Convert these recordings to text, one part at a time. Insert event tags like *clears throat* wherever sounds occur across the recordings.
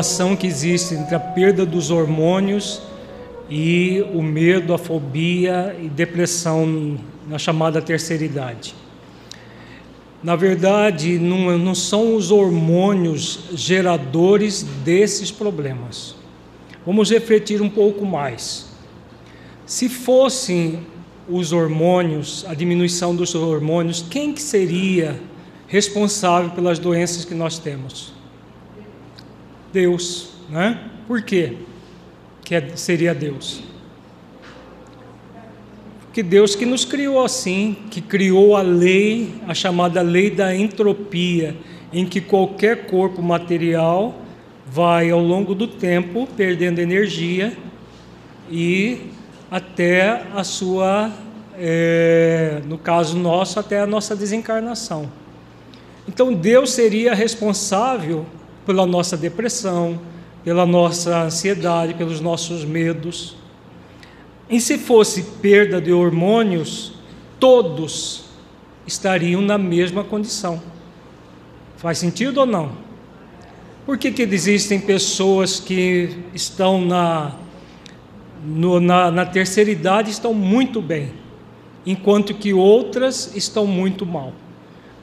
relação que existe entre a perda dos hormônios e o medo, a fobia e depressão na chamada terceira idade. Na verdade, não, não são os hormônios geradores desses problemas. Vamos refletir um pouco mais. Se fossem os hormônios, a diminuição dos hormônios, quem que seria responsável pelas doenças que nós temos? Deus, né? Por quê? Que é, seria Deus. Que Deus que nos criou assim, que criou a lei, a chamada lei da entropia, em que qualquer corpo material vai ao longo do tempo perdendo energia e até a sua, é, no caso nosso, até a nossa desencarnação. Então Deus seria responsável pela nossa depressão, pela nossa ansiedade, pelos nossos medos. E se fosse perda de hormônios, todos estariam na mesma condição. Faz sentido ou não? Por que, que existem pessoas que estão na, no, na, na terceira idade estão muito bem, enquanto que outras estão muito mal?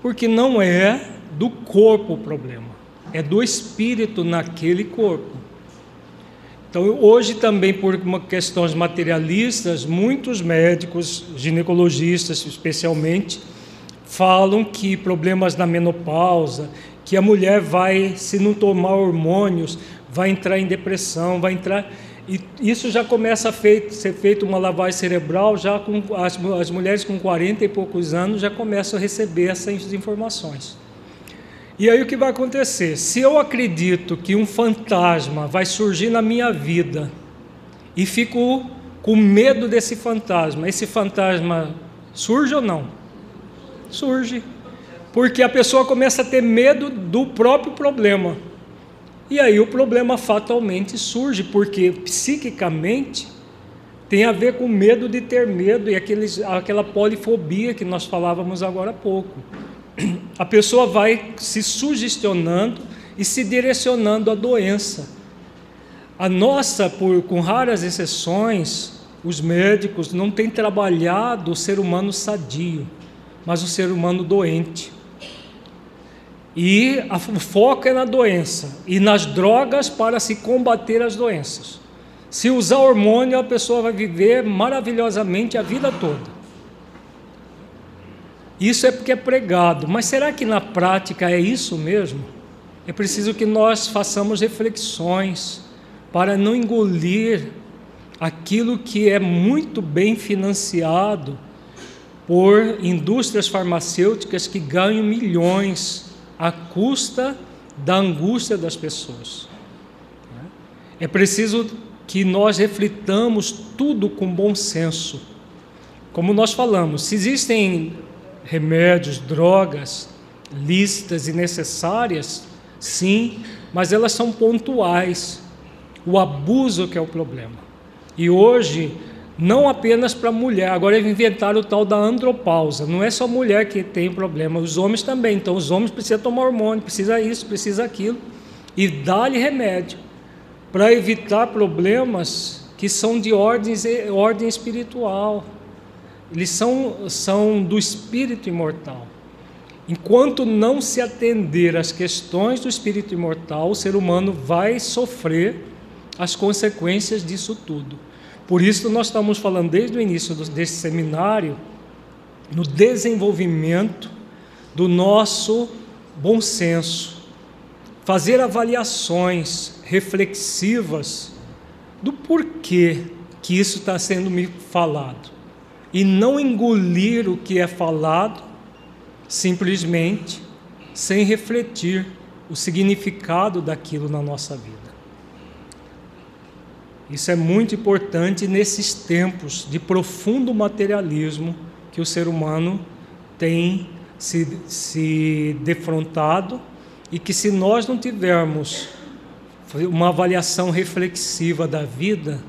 Porque não é do corpo o problema, é do espírito naquele corpo. Então, hoje também por questões materialistas, muitos médicos, ginecologistas especialmente, falam que problemas na menopausa que a mulher vai, se não tomar hormônios, vai entrar em depressão, vai entrar. E isso já começa a feito, ser feito uma lavagem cerebral, já com as, as mulheres com 40 e poucos anos já começam a receber essas informações. E aí o que vai acontecer? Se eu acredito que um fantasma vai surgir na minha vida e fico com medo desse fantasma, esse fantasma surge ou não? Surge porque a pessoa começa a ter medo do próprio problema. E aí o problema fatalmente surge, porque psiquicamente tem a ver com medo de ter medo e aqueles, aquela polifobia que nós falávamos agora há pouco. A pessoa vai se sugestionando e se direcionando à doença. A nossa, por, com raras exceções, os médicos não têm trabalhado o ser humano sadio, mas o ser humano doente. E a, o foco é na doença e nas drogas para se combater as doenças. Se usar hormônio, a pessoa vai viver maravilhosamente a vida toda. Isso é porque é pregado, mas será que na prática é isso mesmo? É preciso que nós façamos reflexões para não engolir aquilo que é muito bem financiado por indústrias farmacêuticas que ganham milhões à custa da angústia das pessoas. É preciso que nós reflitamos tudo com bom senso. Como nós falamos, se existem remédios, drogas lícitas e necessárias, sim, mas elas são pontuais. O abuso que é o problema. E hoje não apenas para mulher. Agora inventaram o tal da andropausa. Não é só mulher que tem problema, os homens também. Então os homens precisam tomar hormônio, precisa isso, precisa aquilo. E dá-lhe remédio para evitar problemas que são de ordem, ordem espiritual. Eles são, são do espírito imortal. Enquanto não se atender às questões do espírito imortal, o ser humano vai sofrer as consequências disso tudo. Por isso, nós estamos falando desde o início desse seminário no desenvolvimento do nosso bom senso, fazer avaliações reflexivas do porquê que isso está sendo me falado e não engolir o que é falado simplesmente sem refletir o significado daquilo na nossa vida. Isso é muito importante nesses tempos de profundo materialismo que o ser humano tem se, se defrontado e que, se nós não tivermos uma avaliação reflexiva da vida,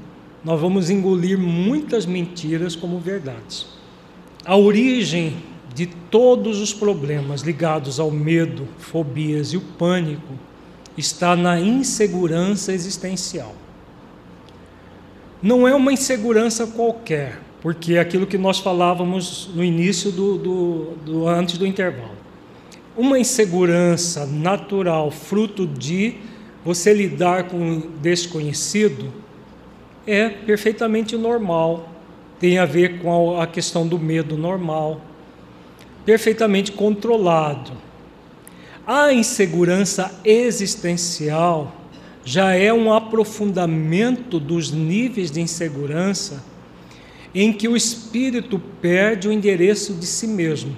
nós vamos engolir muitas mentiras como verdades. A origem de todos os problemas ligados ao medo, fobias e o pânico está na insegurança existencial. Não é uma insegurança qualquer, porque é aquilo que nós falávamos no início do, do, do antes do intervalo. Uma insegurança natural, fruto de você lidar com o desconhecido, é perfeitamente normal. Tem a ver com a questão do medo normal, perfeitamente controlado. A insegurança existencial já é um aprofundamento dos níveis de insegurança em que o espírito perde o endereço de si mesmo,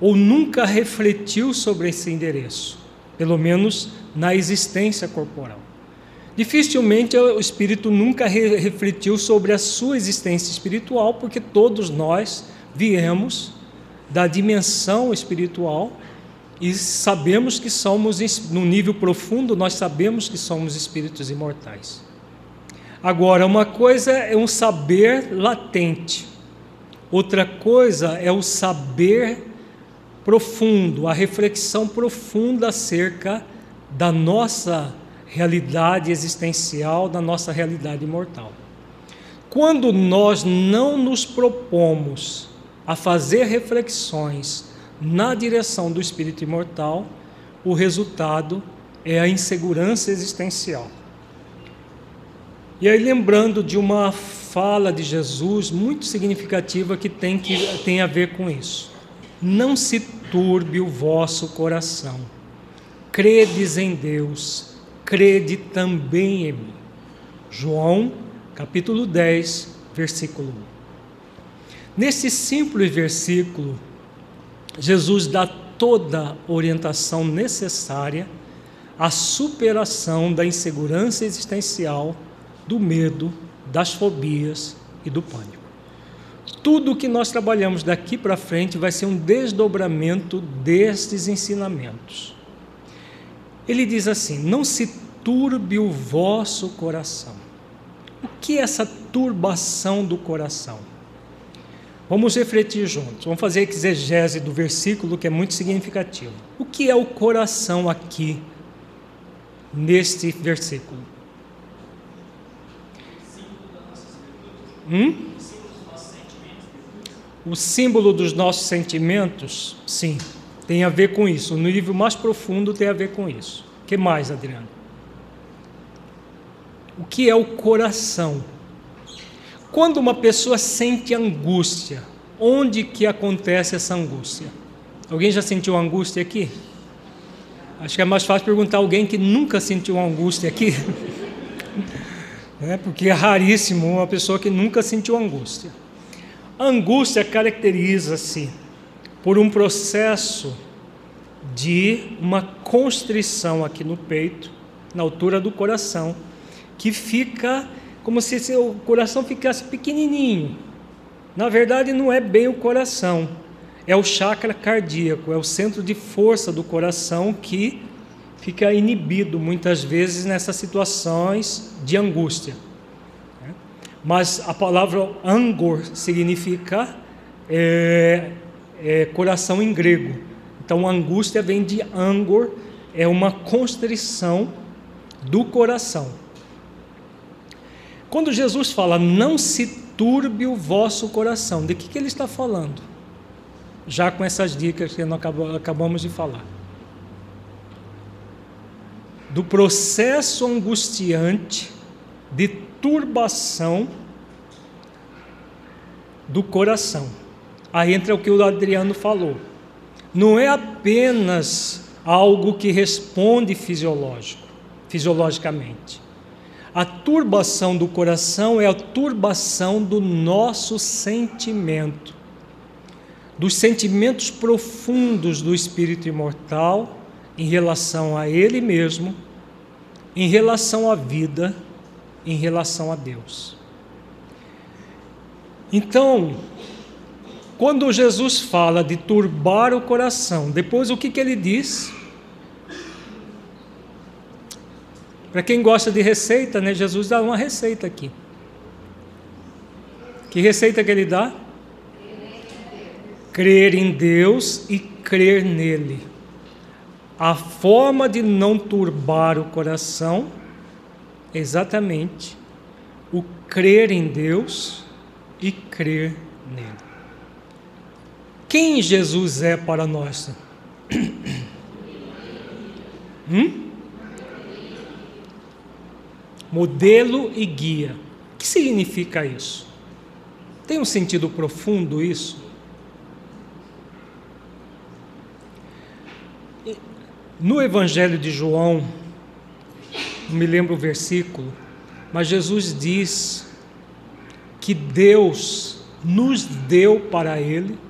ou nunca refletiu sobre esse endereço, pelo menos na existência corporal. Dificilmente o espírito nunca re refletiu sobre a sua existência espiritual, porque todos nós viemos da dimensão espiritual e sabemos que somos, no nível profundo, nós sabemos que somos espíritos imortais. Agora, uma coisa é um saber latente, outra coisa é o saber profundo, a reflexão profunda acerca da nossa realidade existencial, da nossa realidade imortal. Quando nós não nos propomos a fazer reflexões na direção do espírito imortal, o resultado é a insegurança existencial. E aí, lembrando de uma fala de Jesus muito significativa que tem, que tem a ver com isso. Não se turbe o vosso coração. Credes em Deus, crede também em mim. João, capítulo 10, versículo 1. Nesse simples versículo, Jesus dá toda a orientação necessária à superação da insegurança existencial, do medo, das fobias e do pânico. Tudo o que nós trabalhamos daqui para frente vai ser um desdobramento destes ensinamentos. Ele diz assim: Não se turbe o vosso coração. O que é essa turbação do coração? Vamos refletir juntos. Vamos fazer a exegese do versículo que é muito significativo. O que é o coração aqui neste versículo? Hum? O símbolo dos nossos sentimentos, sim, tem a ver com isso. No nível mais profundo tem a ver com isso. O que mais, Adriano? O que é o coração? Quando uma pessoa sente angústia, onde que acontece essa angústia? Alguém já sentiu angústia aqui? Acho que é mais fácil perguntar alguém que nunca sentiu angústia aqui. *laughs* é, porque é raríssimo uma pessoa que nunca sentiu angústia. A angústia caracteriza-se por um processo de uma constrição aqui no peito, na altura do coração, que fica como se seu coração ficasse pequenininho. Na verdade, não é bem o coração, é o chakra cardíaco, é o centro de força do coração que fica inibido muitas vezes nessas situações de angústia. Mas a palavra angor significa é, é, coração em grego. Então, angústia vem de angor, é uma constrição do coração. Quando Jesus fala, não se turbe o vosso coração, de que, que ele está falando? Já com essas dicas que nós acabamos de falar. Do processo angustiante de turbação do coração. Aí entra o que o Adriano falou. Não é apenas algo que responde fisiológico, fisiologicamente. A turbação do coração é a turbação do nosso sentimento, dos sentimentos profundos do espírito imortal em relação a ele mesmo, em relação à vida, em relação a Deus. Então, quando Jesus fala de turbar o coração, depois o que, que ele diz? Para quem gosta de receita, né, Jesus dá uma receita aqui. Que receita que ele dá? Crer em Deus e crer nele. a forma de não turbar o coração exatamente o crer em Deus e crer nele. Quem Jesus é para nós? Hum? Modelo e guia. O que significa isso? Tem um sentido profundo isso? No Evangelho de João, não me lembro o versículo, mas Jesus diz que Deus nos deu para Ele,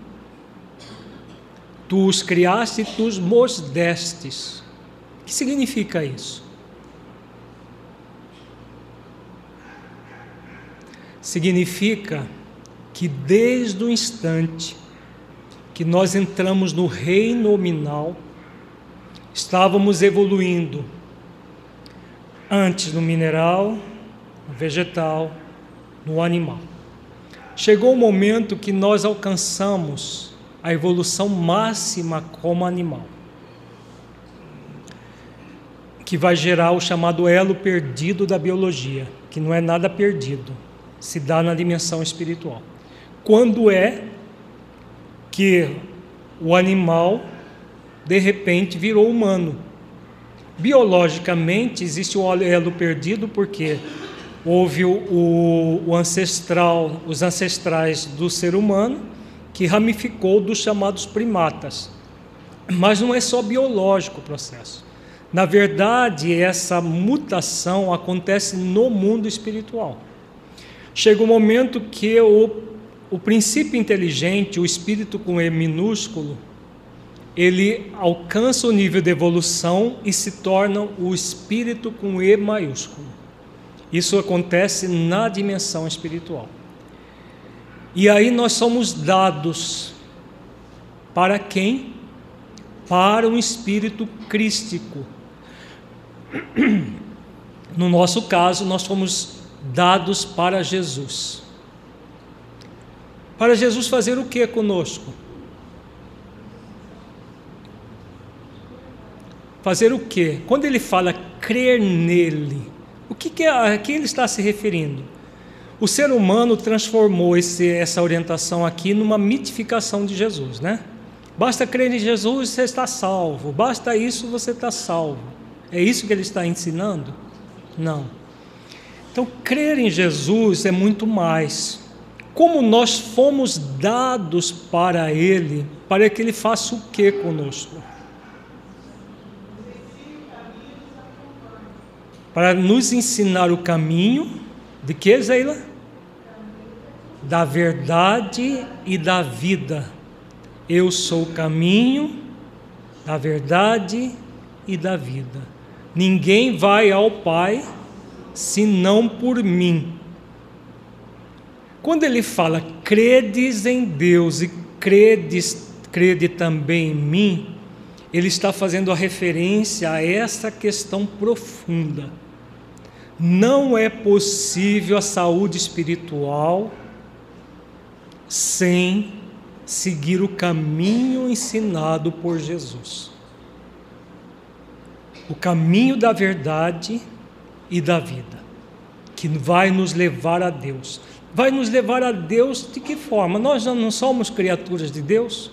tu os criaste e tu os destes. O que significa isso? Significa que desde o instante que nós entramos no reino nominal, estávamos evoluindo antes no mineral, no vegetal, no animal. Chegou o momento que nós alcançamos a evolução máxima como animal, que vai gerar o chamado elo perdido da biologia, que não é nada perdido, se dá na dimensão espiritual. Quando é que o animal de repente virou humano. Biologicamente existe o elo perdido porque houve o, o, ancestral, os ancestrais do ser humano que ramificou dos chamados primatas. Mas não é só biológico o processo. Na verdade, essa mutação acontece no mundo espiritual. Chega o um momento que o, o princípio inteligente, o espírito com E minúsculo, ele alcança o nível de evolução e se torna o espírito com E maiúsculo. Isso acontece na dimensão espiritual. E aí nós somos dados para quem? Para um espírito crístico. *clears throat* No nosso caso, nós fomos dados para Jesus. Para Jesus fazer o que conosco? Fazer o quê? Quando ele fala crer nele, o que, que é, a quem ele está se referindo? O ser humano transformou esse, essa orientação aqui numa mitificação de Jesus, né? Basta crer em Jesus, você está salvo. Basta isso, você está salvo. É isso que ele está ensinando? Não. Então, crer em Jesus é muito mais. Como nós fomos dados para Ele, para que Ele faça o que conosco? para nos ensinar o caminho de que, Zeila? Da verdade e da vida. Eu sou o caminho, da verdade e da vida. Ninguém vai ao Pai senão por mim. Quando ele fala, credes em Deus e credes, crede também em mim, ele está fazendo a referência a essa questão profunda não é possível a saúde espiritual sem seguir o caminho ensinado por Jesus. O caminho da verdade e da vida, que vai nos levar a Deus. Vai nos levar a Deus de que forma? Nós não somos criaturas de Deus?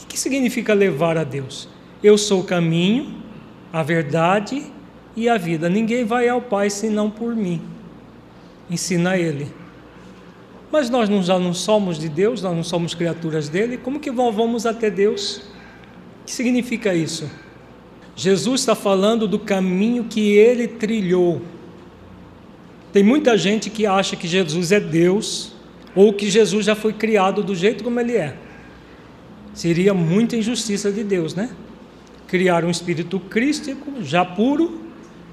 O que significa levar a Deus? Eu sou o caminho, a verdade e a vida. Ninguém vai ao Pai senão por mim. Ensina ele. Mas nós não, já não somos de Deus, nós não somos criaturas dele, como que vamos até Deus? O que significa isso? Jesus está falando do caminho que ele trilhou. Tem muita gente que acha que Jesus é Deus ou que Jesus já foi criado do jeito como ele é. Seria muita injustiça de Deus, né? Criar um espírito crístico, já puro,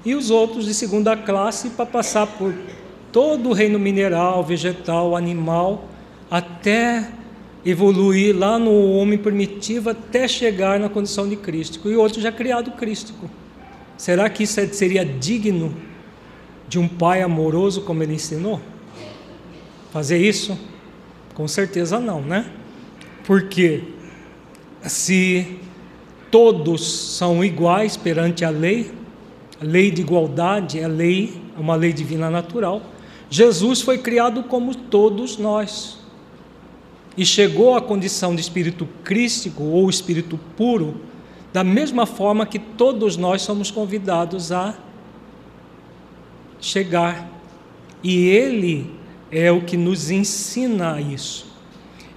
e os outros de segunda classe para passar por todo o reino mineral, vegetal, animal, até evoluir lá no homem primitivo até chegar na condição de crístico. E outro já criado crístico. Será que isso é, seria digno de um pai amoroso como ele ensinou? Fazer isso? Com certeza não, né? Porque se todos são iguais perante a lei, a lei de igualdade é lei, é uma lei divina natural. Jesus foi criado como todos nós e chegou à condição de espírito crístico ou espírito puro, da mesma forma que todos nós somos convidados a chegar. E ele é o que nos ensina isso.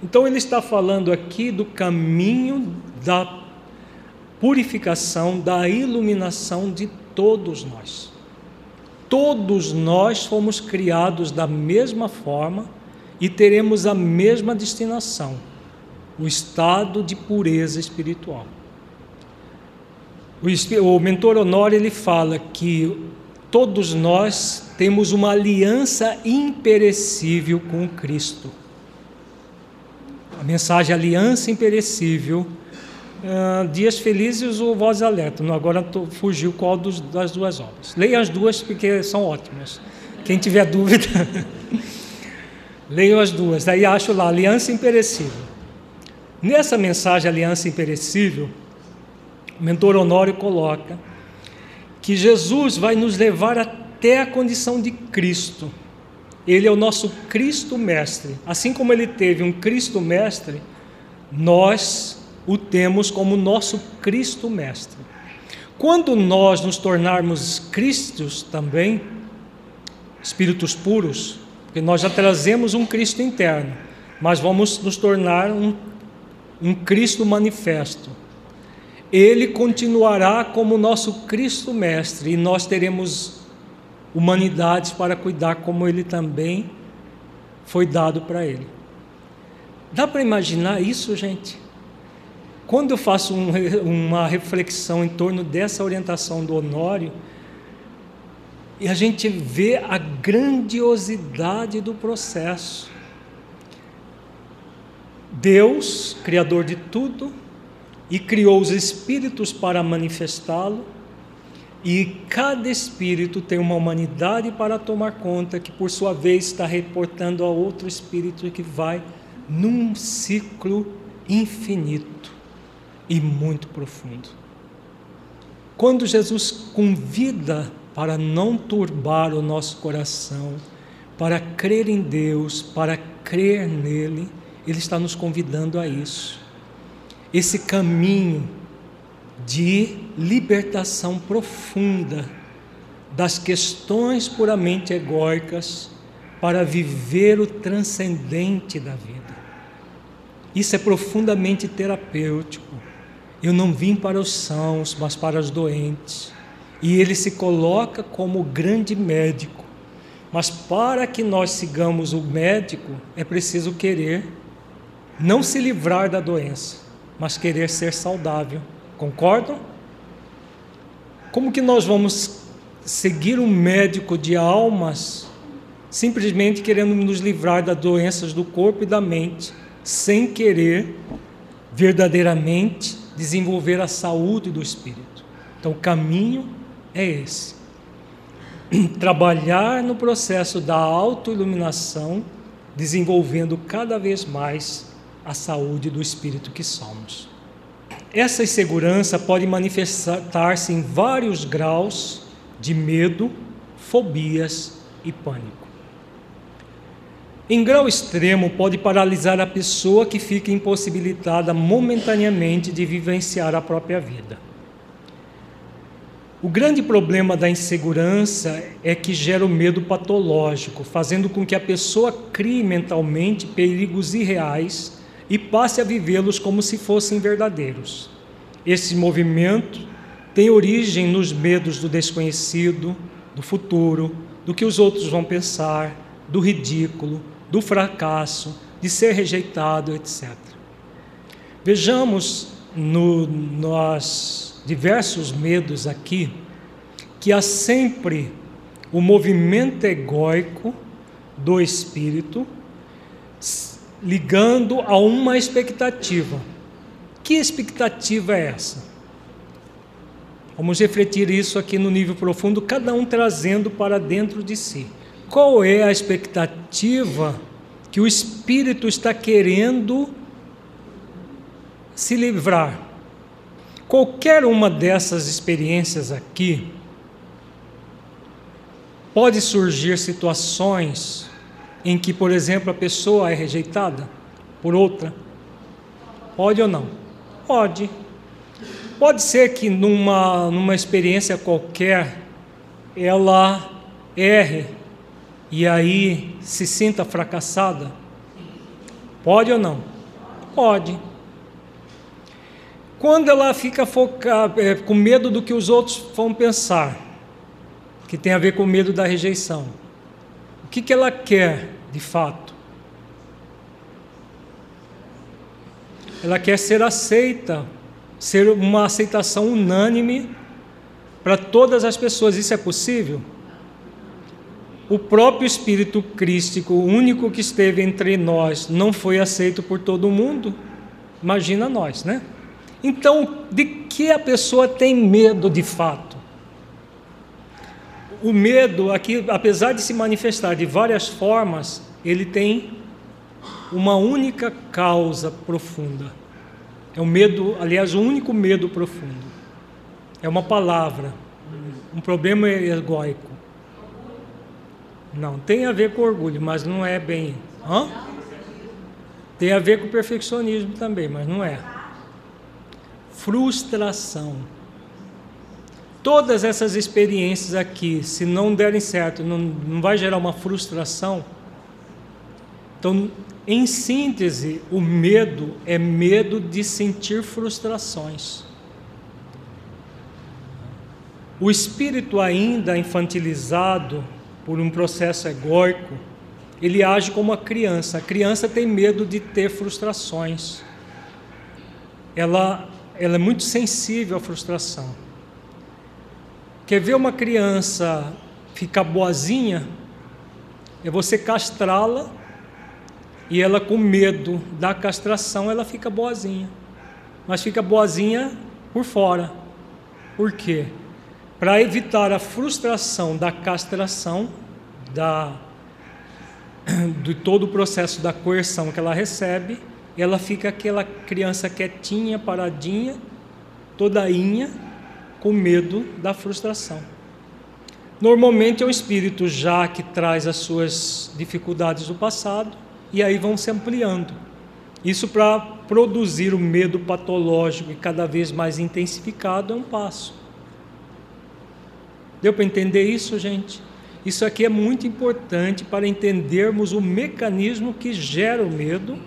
Então ele está falando aqui do caminho da purificação, da iluminação de todos nós. Todos nós fomos criados da mesma forma e teremos a mesma destinação, o estado de pureza espiritual. O, mentor Honório ele fala que todos nós temos uma aliança imperecível com Cristo. A mensagem aliança imperecível, uh, dias felizes ou voz alerta. Agora tô, fugiu qual dos, das duas obras. Leia as duas porque são ótimas. Quem tiver *laughs* dúvida. Leiam as duas, aí acho lá, aliança imperecível. Nessa mensagem, aliança imperecível, o mentor Honório coloca que Jesus vai nos levar até a condição de Cristo. Ele é o nosso Cristo Mestre. Assim como ele teve um Cristo Mestre, nós o temos como nosso Cristo Mestre. Quando nós nos tornarmos Cristos também, espíritos puros, porque nós já trazemos um Cristo interno, mas vamos nos tornar um, um Cristo manifesto. Ele continuará como nosso Cristo mestre e nós teremos humanidades para cuidar como ele também foi dado para ele. Dá para imaginar isso, gente? Quando eu faço um, uma reflexão em torno dessa orientação do Honório, e a gente vê a grandiosidade do processo. Deus, Criador de tudo, e criou os espíritos para manifestá-lo, e cada espírito tem uma humanidade para tomar conta, que por sua vez está reportando a outro espírito que vai num ciclo infinito e muito profundo. Quando Jesus convida para não turbar o nosso coração, para crer em Deus, para crer nele, Ele está nos convidando a isso. Esse caminho de libertação profunda das questões puramente egóicas para viver o transcendente da vida. Isso é profundamente terapêutico. Eu não vim para os sãos, mas para os doentes e ele se coloca como grande médico. Mas para que nós sigamos o médico, é preciso querer não se livrar da doença, mas querer ser saudável. Concordam? Como que nós vamos seguir um médico de almas simplesmente querendo nos livrar das doenças do corpo e da mente, sem querer verdadeiramente desenvolver a saúde do espírito? Então, o caminho é esse. *clears throat* Trabalhar no processo da autoiluminação, desenvolvendo cada vez mais a saúde do espírito que somos. Essa insegurança pode manifestar-se em vários graus de medo, fobias e pânico. Em grau extremo, pode paralisar a pessoa que fica impossibilitada momentaneamente de vivenciar a própria vida. O grande problema da insegurança é que gera o medo patológico, fazendo com que a pessoa crie mentalmente perigos irreais e passe a vivê-los como se fossem verdadeiros. Esse movimento tem origem nos medos do desconhecido, do futuro, do que os outros vão pensar, do ridículo, do fracasso, de ser rejeitado, etc. Vejamos no, nós diversos medos aqui, que há sempre o movimento egóico do espírito ligando a uma expectativa. Que expectativa é essa? Vamos refletir isso aqui no nível profundo, cada um trazendo para dentro de si. Qual é a expectativa que o espírito está querendo se livrar? qualquer uma dessas experiências aqui pode surgir situações em que, por exemplo, a pessoa é rejeitada por outra. Pode ou não? Pode. Pode ser que numa, numa experiência qualquer ela erre e aí se sinta fracassada? Pode ou não? Pode. Quando ela fica focada, é, com medo do que os outros vão pensar, que tem a ver com o medo da rejeição, o que, que ela quer de fato? Ela quer ser aceita, ser uma aceitação unânime para todas as pessoas. Isso é possível? O próprio Espírito Crístico, o único que esteve entre nós, não foi aceito por todo mundo. Imagina nós, né? Então, de que a pessoa tem medo de fato? O medo, aqui, apesar de se manifestar de várias formas, ele tem uma única causa profunda. É o medo, aliás, o único medo profundo. É uma palavra, um problema egóico. Não, tem a ver com orgulho, mas não é bem. Hã? Tem a ver com perfeccionismo também, mas não é frustração. Todas essas experiências aqui, se não derem certo, não, não vai gerar uma frustração. Então, em síntese, o medo é medo de sentir frustrações. O espírito ainda infantilizado por um processo egóico, ele age como a criança. A criança tem medo de ter frustrações. Ela ela é muito sensível à frustração. Quer ver uma criança ficar boazinha? É você castrá-la e ela com medo da castração, ela fica boazinha. Mas fica boazinha por fora. Por quê? Para evitar a frustração da castração, da de todo o processo da coerção que ela recebe, ela fica aquela criança quietinha, paradinha, todainha, com medo da frustração. Normalmente é o espírito já que traz as suas dificuldades do passado e aí vão se ampliando. Isso para produzir o medo patológico e cada vez mais intensificado é um passo. Deu para entender isso, gente? Isso aqui é muito importante para entendermos o mecanismo que gera o medo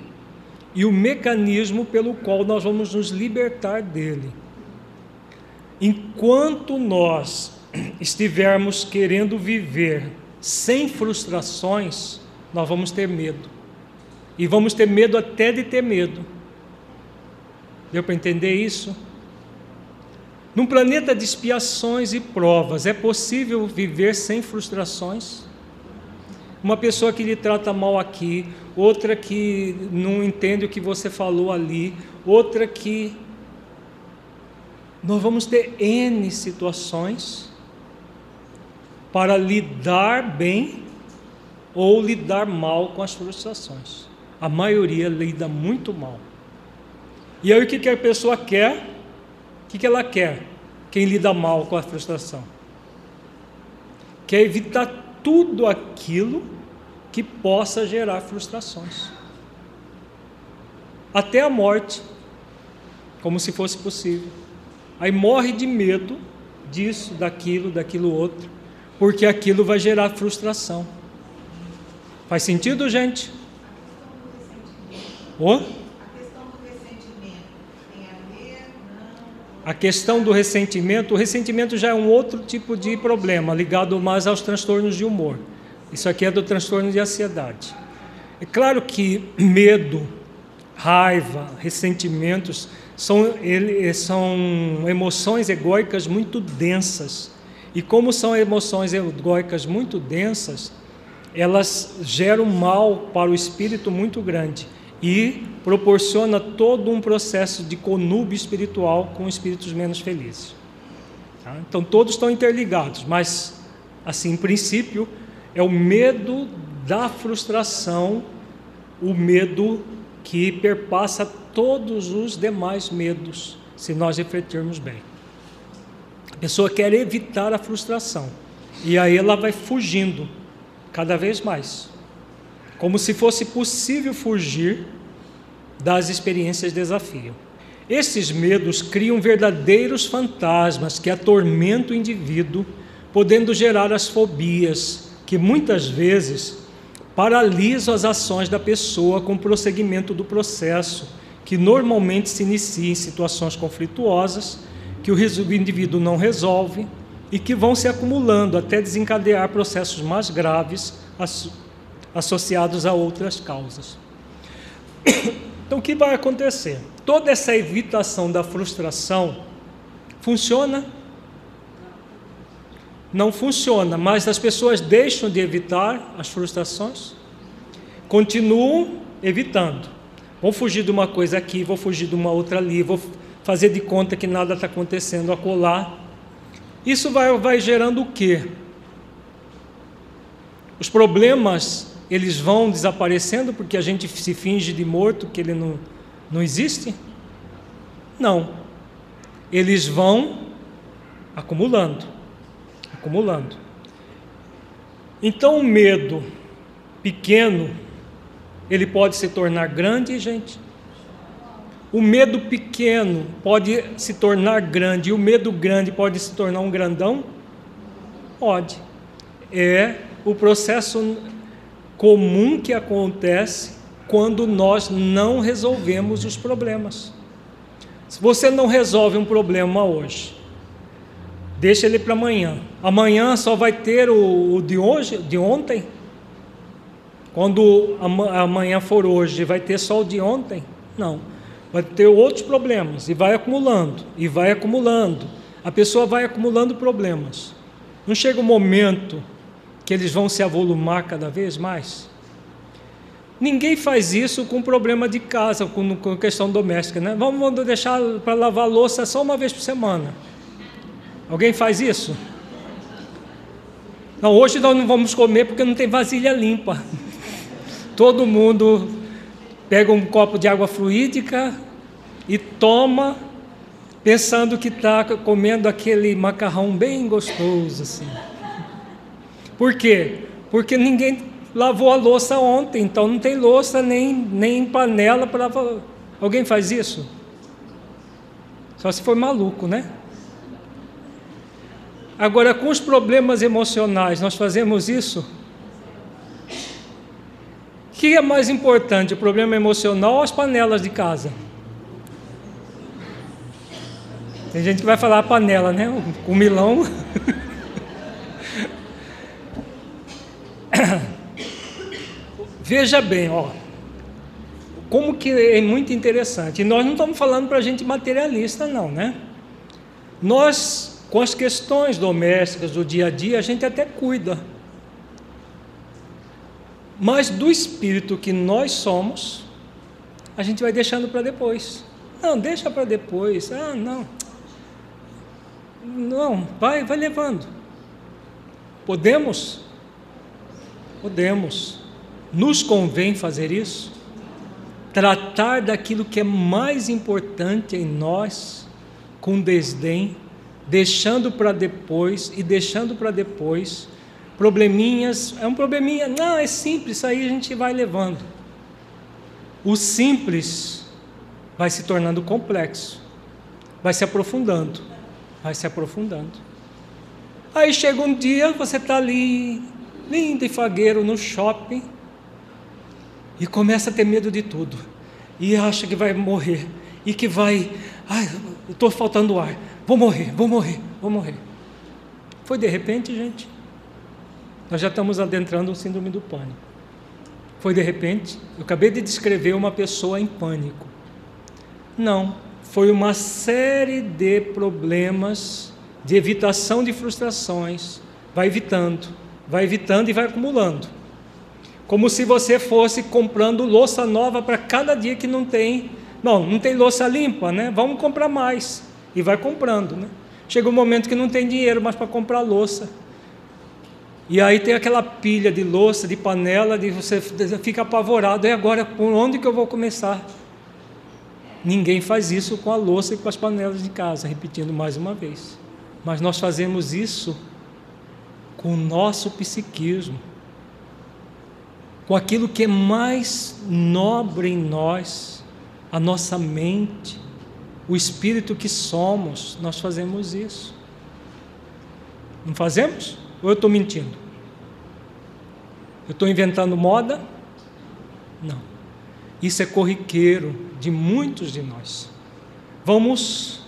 e o mecanismo pelo qual nós vamos nos libertar dele. Enquanto nós *clears throat* estivermos querendo viver sem frustrações, nós vamos ter medo. E vamos ter medo até de ter medo. Deu para entender isso? Num planeta de expiações e provas, é possível viver sem frustrações? Uma pessoa que lhe trata mal aqui, outra que não entende o que você falou ali, outra que. Nós vamos ter N situações para lidar bem ou lidar mal com as frustrações. A maioria lida muito mal. E aí o que, que a pessoa quer? Que, que ela quer? Quem lida mal com a frustração? Quer evitar tudo aquilo que possa gerar frustrações. Até a morte, como se fosse possível. Aí morre de medo disso, daquilo, daquilo outro, porque aquilo vai gerar frustração. Faz sentido, gente? Oh? A questão do ressentimento, o ressentimento já é um outro tipo de problema, ligado mais aos transtornos de humor. Isso aqui é do transtorno de ansiedade. É claro que medo, raiva, ressentimentos são, ele, são emoções egóicas muito densas. E como são emoções egóicas muito densas, elas geram mal para o espírito muito grande e proporciona todo um processo de conúbio espiritual com espíritos menos felizes. Tá? Então todos estão interligados, mas assim, em princípio, é o medo da frustração, o medo que perpassa todos os demais medos. se nós refletirmos bem. A pessoa quer evitar a frustração. E aí ela vai fugindo cada vez mais. Como se fosse possível fugir das experiências de desafio. Esses medos criam verdadeiros fantasmas que atormentam o indivíduo, podendo gerar as fobias, que muitas vezes paralisam as ações da pessoa com o prosseguimento do processo, que normalmente se inicia em situações conflituosas, que o indivíduo não resolve e que vão se acumulando até desencadear processos mais graves associados a outras causas. *coughs* Então, o que vai acontecer? Toda essa evitação da frustração funciona? Não funciona, mas as pessoas deixam de evitar as frustrações, continuam evitando. Vou fugir de uma coisa aqui, vou fugir de uma outra ali, vou fazer de conta que nada está acontecendo a colar. Isso vai, vai gerando o quê? Os problemas eles vão desaparecendo porque a gente se finge de morto, que ele não, não existe? Não. Eles vão acumulando, acumulando. Então o medo pequeno, ele pode se tornar grande, gente. O medo pequeno pode se tornar grande, e o medo grande pode se tornar um grandão? Pode. É o processo comum que acontece quando nós não resolvemos os problemas. Se você não resolve um problema hoje, deixa ele para amanhã. Amanhã só vai ter o, o, de hoje, de ontem. Quando amanhã for hoje, vai ter só o de ontem? Não. Vai ter outros problemas e vai acumulando e vai acumulando. A pessoa vai acumulando problemas. Não chega um momento que eles vão se avolumar cada vez mais? Ninguém faz isso com problema de casa, com, questão doméstica, né? Vamos deixar para lavar louça só uma vez por semana. Alguém faz isso? Não, hoje nós não vamos comer porque não tem vasilha limpa. *laughs* Todo mundo pega um copo de água fluídica e toma, pensando que está comendo aquele macarrão bem gostoso assim. Por quê? Porque ninguém lavou a louça ontem, então não tem louça nem, nem panela para lavar. Alguém faz isso? Só se for maluco, né? Agora, com os problemas emocionais, nós fazemos isso? O que é mais importante, o problema emocional ou as panelas de casa? Tem gente que vai falar panela, né? O milão. *laughs* *coughs* Veja bem, ó, como que é muito interessante. E nós não estamos falando para gente materialista, não, né? Nós, com as questões domésticas do dia a dia, a gente até cuida. Mas do espírito que nós somos, a gente vai deixando para depois. Não, deixa para depois. Ah, não. Não, vai, vai levando. Podemos? Podemos. Nos convém fazer isso? Tratar daquilo que é mais importante em nós com desdém, deixando para depois e deixando para depois probleminhas, é um probleminha, não, é simples, aí a gente vai levando. O simples vai se tornando complexo, vai se aprofundando, vai se aprofundando. Aí chega um dia, você está ali, lindo e fagueiro no shopping, e começa a ter medo de tudo, e acha que vai morrer, e que vai, ai, estou faltando ar, vou morrer, vou morrer, vou morrer. Foi de repente, gente. Nós já estamos adentrando o síndrome do pânico. Foi de repente, eu acabei de descrever uma pessoa em pânico. Não, foi uma série de problemas de evitação de frustrações. Vai evitando, vai evitando e vai acumulando como se você fosse comprando louça nova para cada dia que não tem. Não, não tem louça limpa, né? Vamos comprar mais. E vai comprando, né? Chega um momento que não tem dinheiro mais para comprar louça. E aí tem aquela pilha de louça, de panela, de você fica apavorado. E agora, por onde que eu vou começar? Ninguém faz isso com a louça e com as panelas de casa, repetindo mais uma vez. Mas nós fazemos isso com o nosso psiquismo, com aquilo que é mais nobre em nós, a nossa mente, o espírito que somos, nós fazemos isso. Não fazemos? Ou eu estou mentindo? Eu estou inventando moda? Não. Isso é corriqueiro de muitos de nós. Vamos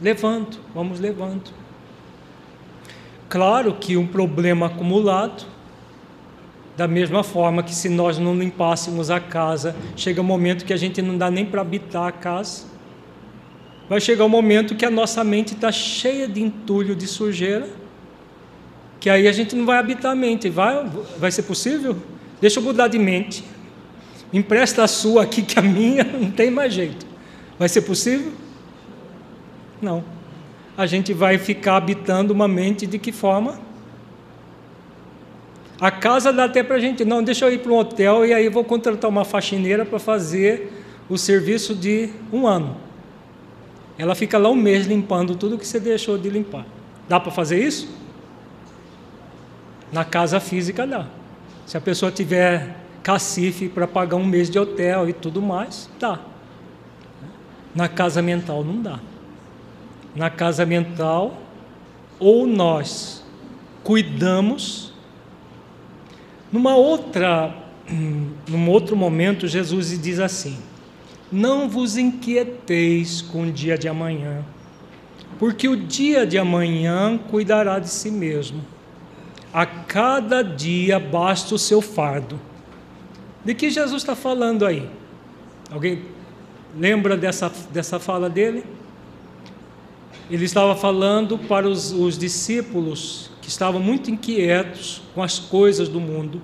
levando, vamos levando. Claro que um problema acumulado, da mesma forma que se nós não limpássemos a casa, chega um momento que a gente não dá nem para habitar a casa. Vai chegar um momento que a nossa mente está cheia de entulho, de sujeira, que aí a gente não vai habitar a mente. Vai, vai ser possível? Deixa eu mudar de mente. Empresta a sua aqui, que a minha *laughs* não tem mais jeito. Vai ser possível? Não. A gente vai ficar habitando uma mente de que forma? A casa dá até para a gente, não, deixa eu ir para um hotel e aí vou contratar uma faxineira para fazer o serviço de um ano. Ela fica lá um mês limpando tudo que você deixou de limpar. Dá para fazer isso? Na casa física dá. Se a pessoa tiver cacife para pagar um mês de hotel e tudo mais, dá. Na casa mental não dá. Na casa mental, ou nós cuidamos. Numa outra, *clears throat* num outro momento, Jesus diz assim: Não vos inquieteis com o dia de amanhã, porque o dia de amanhã cuidará de si mesmo. A cada dia basta o seu fardo. De que Jesus está falando aí? Alguém lembra dessa, dessa fala dele? Ele estava falando para os, os discípulos que estavam muito inquietos com as coisas do mundo.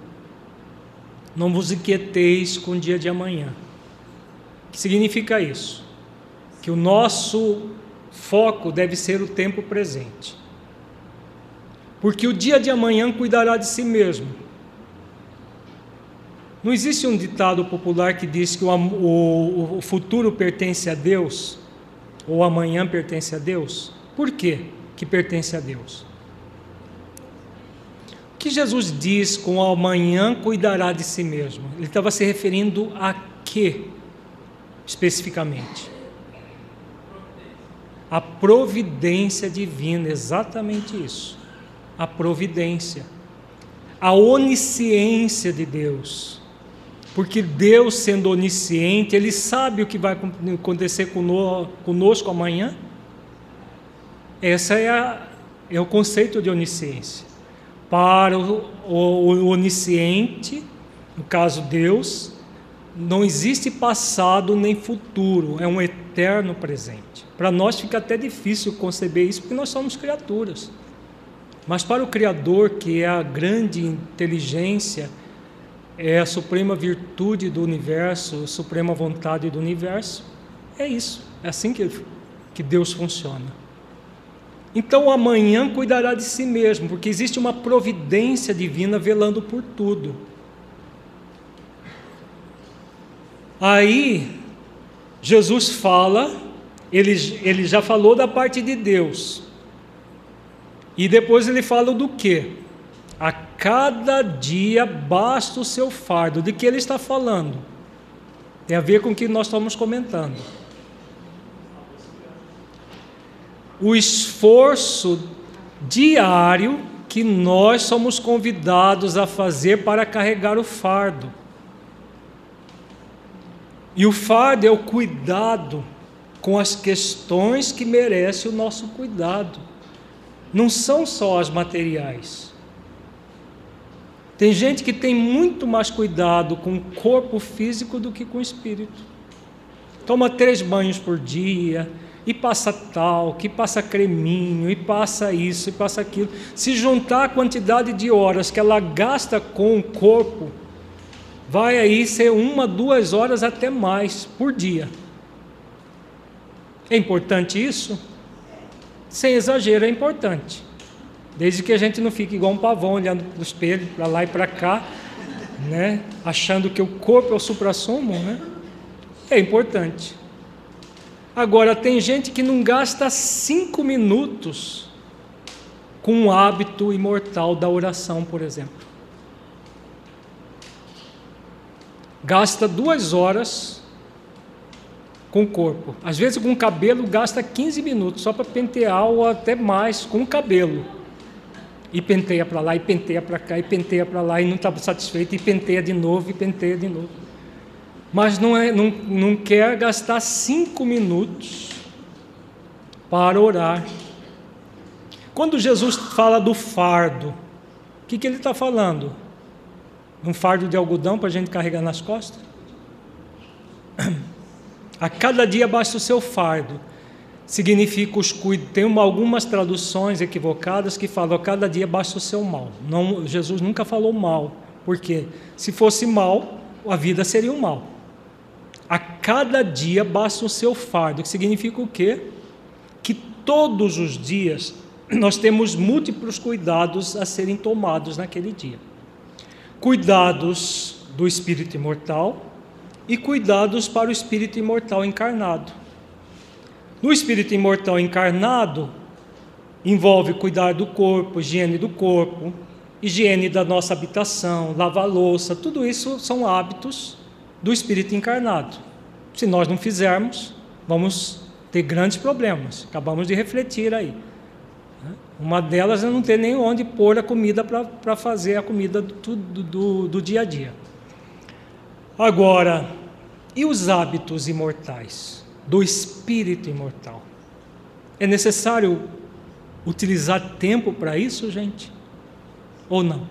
Não vos inquieteis com o dia de amanhã. O que significa isso? Que o nosso foco deve ser o tempo presente porque o dia de amanhã cuidará de si mesmo. Não existe um ditado popular que diz que o, o, o futuro pertence a Deus, ou amanhã pertence a Deus? Por quê que pertence a Deus? O que Jesus diz com o amanhã cuidará de si mesmo? Ele estava se referindo a quê especificamente? A providência divina, exatamente isso a providência, a onisciência de Deus. Porque Deus, sendo onisciente, Ele sabe o que vai acontecer conosco amanhã. Essa é, a, é o conceito de onisciência. Para o, o, o onisciente, no caso Deus, não existe passado nem futuro, é um eterno presente. Para nós fica até difícil conceber isso, porque nós somos criaturas. Mas para o Criador, que é a grande inteligência, é a suprema virtude do universo, a suprema vontade do universo, é isso. É assim que, que Deus funciona. Então amanhã cuidará de si mesmo, porque existe uma providência divina velando por tudo. Aí, Jesus fala, ele, ele já falou da parte de Deus, e depois ele fala do que? Cada dia basta o seu fardo. De que ele está falando? Tem a ver com o que nós estamos comentando. O esforço diário que nós somos convidados a fazer para carregar o fardo. E o fardo é o cuidado com as questões que merecem o nosso cuidado não são só as materiais. Tem gente que tem muito mais cuidado com o corpo físico do que com o espírito. Toma três banhos por dia, e passa tal, que passa creminho, e passa isso, e passa aquilo. Se juntar a quantidade de horas que ela gasta com o corpo, vai aí ser uma, duas horas até mais por dia. É importante isso? sem exagero, é importante. Desde que a gente não fique igual um pavão olhando para o espelho, para lá e para cá, né? achando que o corpo é o supra-sumo, né? é importante. Agora, tem gente que não gasta cinco minutos com o hábito imortal da oração, por exemplo. Gasta duas horas com o corpo. Às vezes, com o cabelo, gasta 15 minutos só para pentear ou até mais com o cabelo. E penteia para lá, e penteia para cá, e penteia para lá, e não está satisfeito, e penteia de novo, e penteia de novo mas não, é, não, não quer gastar cinco minutos para orar. Quando Jesus fala do fardo, o que, que ele está falando? Um fardo de algodão para a gente carregar nas costas? *clears throat* A cada dia basta o seu fardo. Significa os cuidados. Tem uma, algumas traduções equivocadas que falam a cada dia basta o seu mal. Não, Jesus nunca falou mal, porque se fosse mal, a vida seria um mal. A cada dia basta o seu fardo, que significa o quê? Que todos os dias nós temos múltiplos cuidados a serem tomados naquele dia. Cuidados do espírito imortal e cuidados para o espírito imortal encarnado. No espírito imortal encarnado, envolve cuidar do corpo, higiene do corpo, higiene da nossa habitação, lavar louça, tudo isso são hábitos do espírito encarnado. Se nós não fizermos, vamos ter grandes problemas. Acabamos de refletir aí. Uma delas é não ter nem onde pôr a comida para fazer a comida do, do, do dia a dia. Agora, e os hábitos imortais, do espírito imortal? É necessário utilizar tempo para isso, gente? Ou não?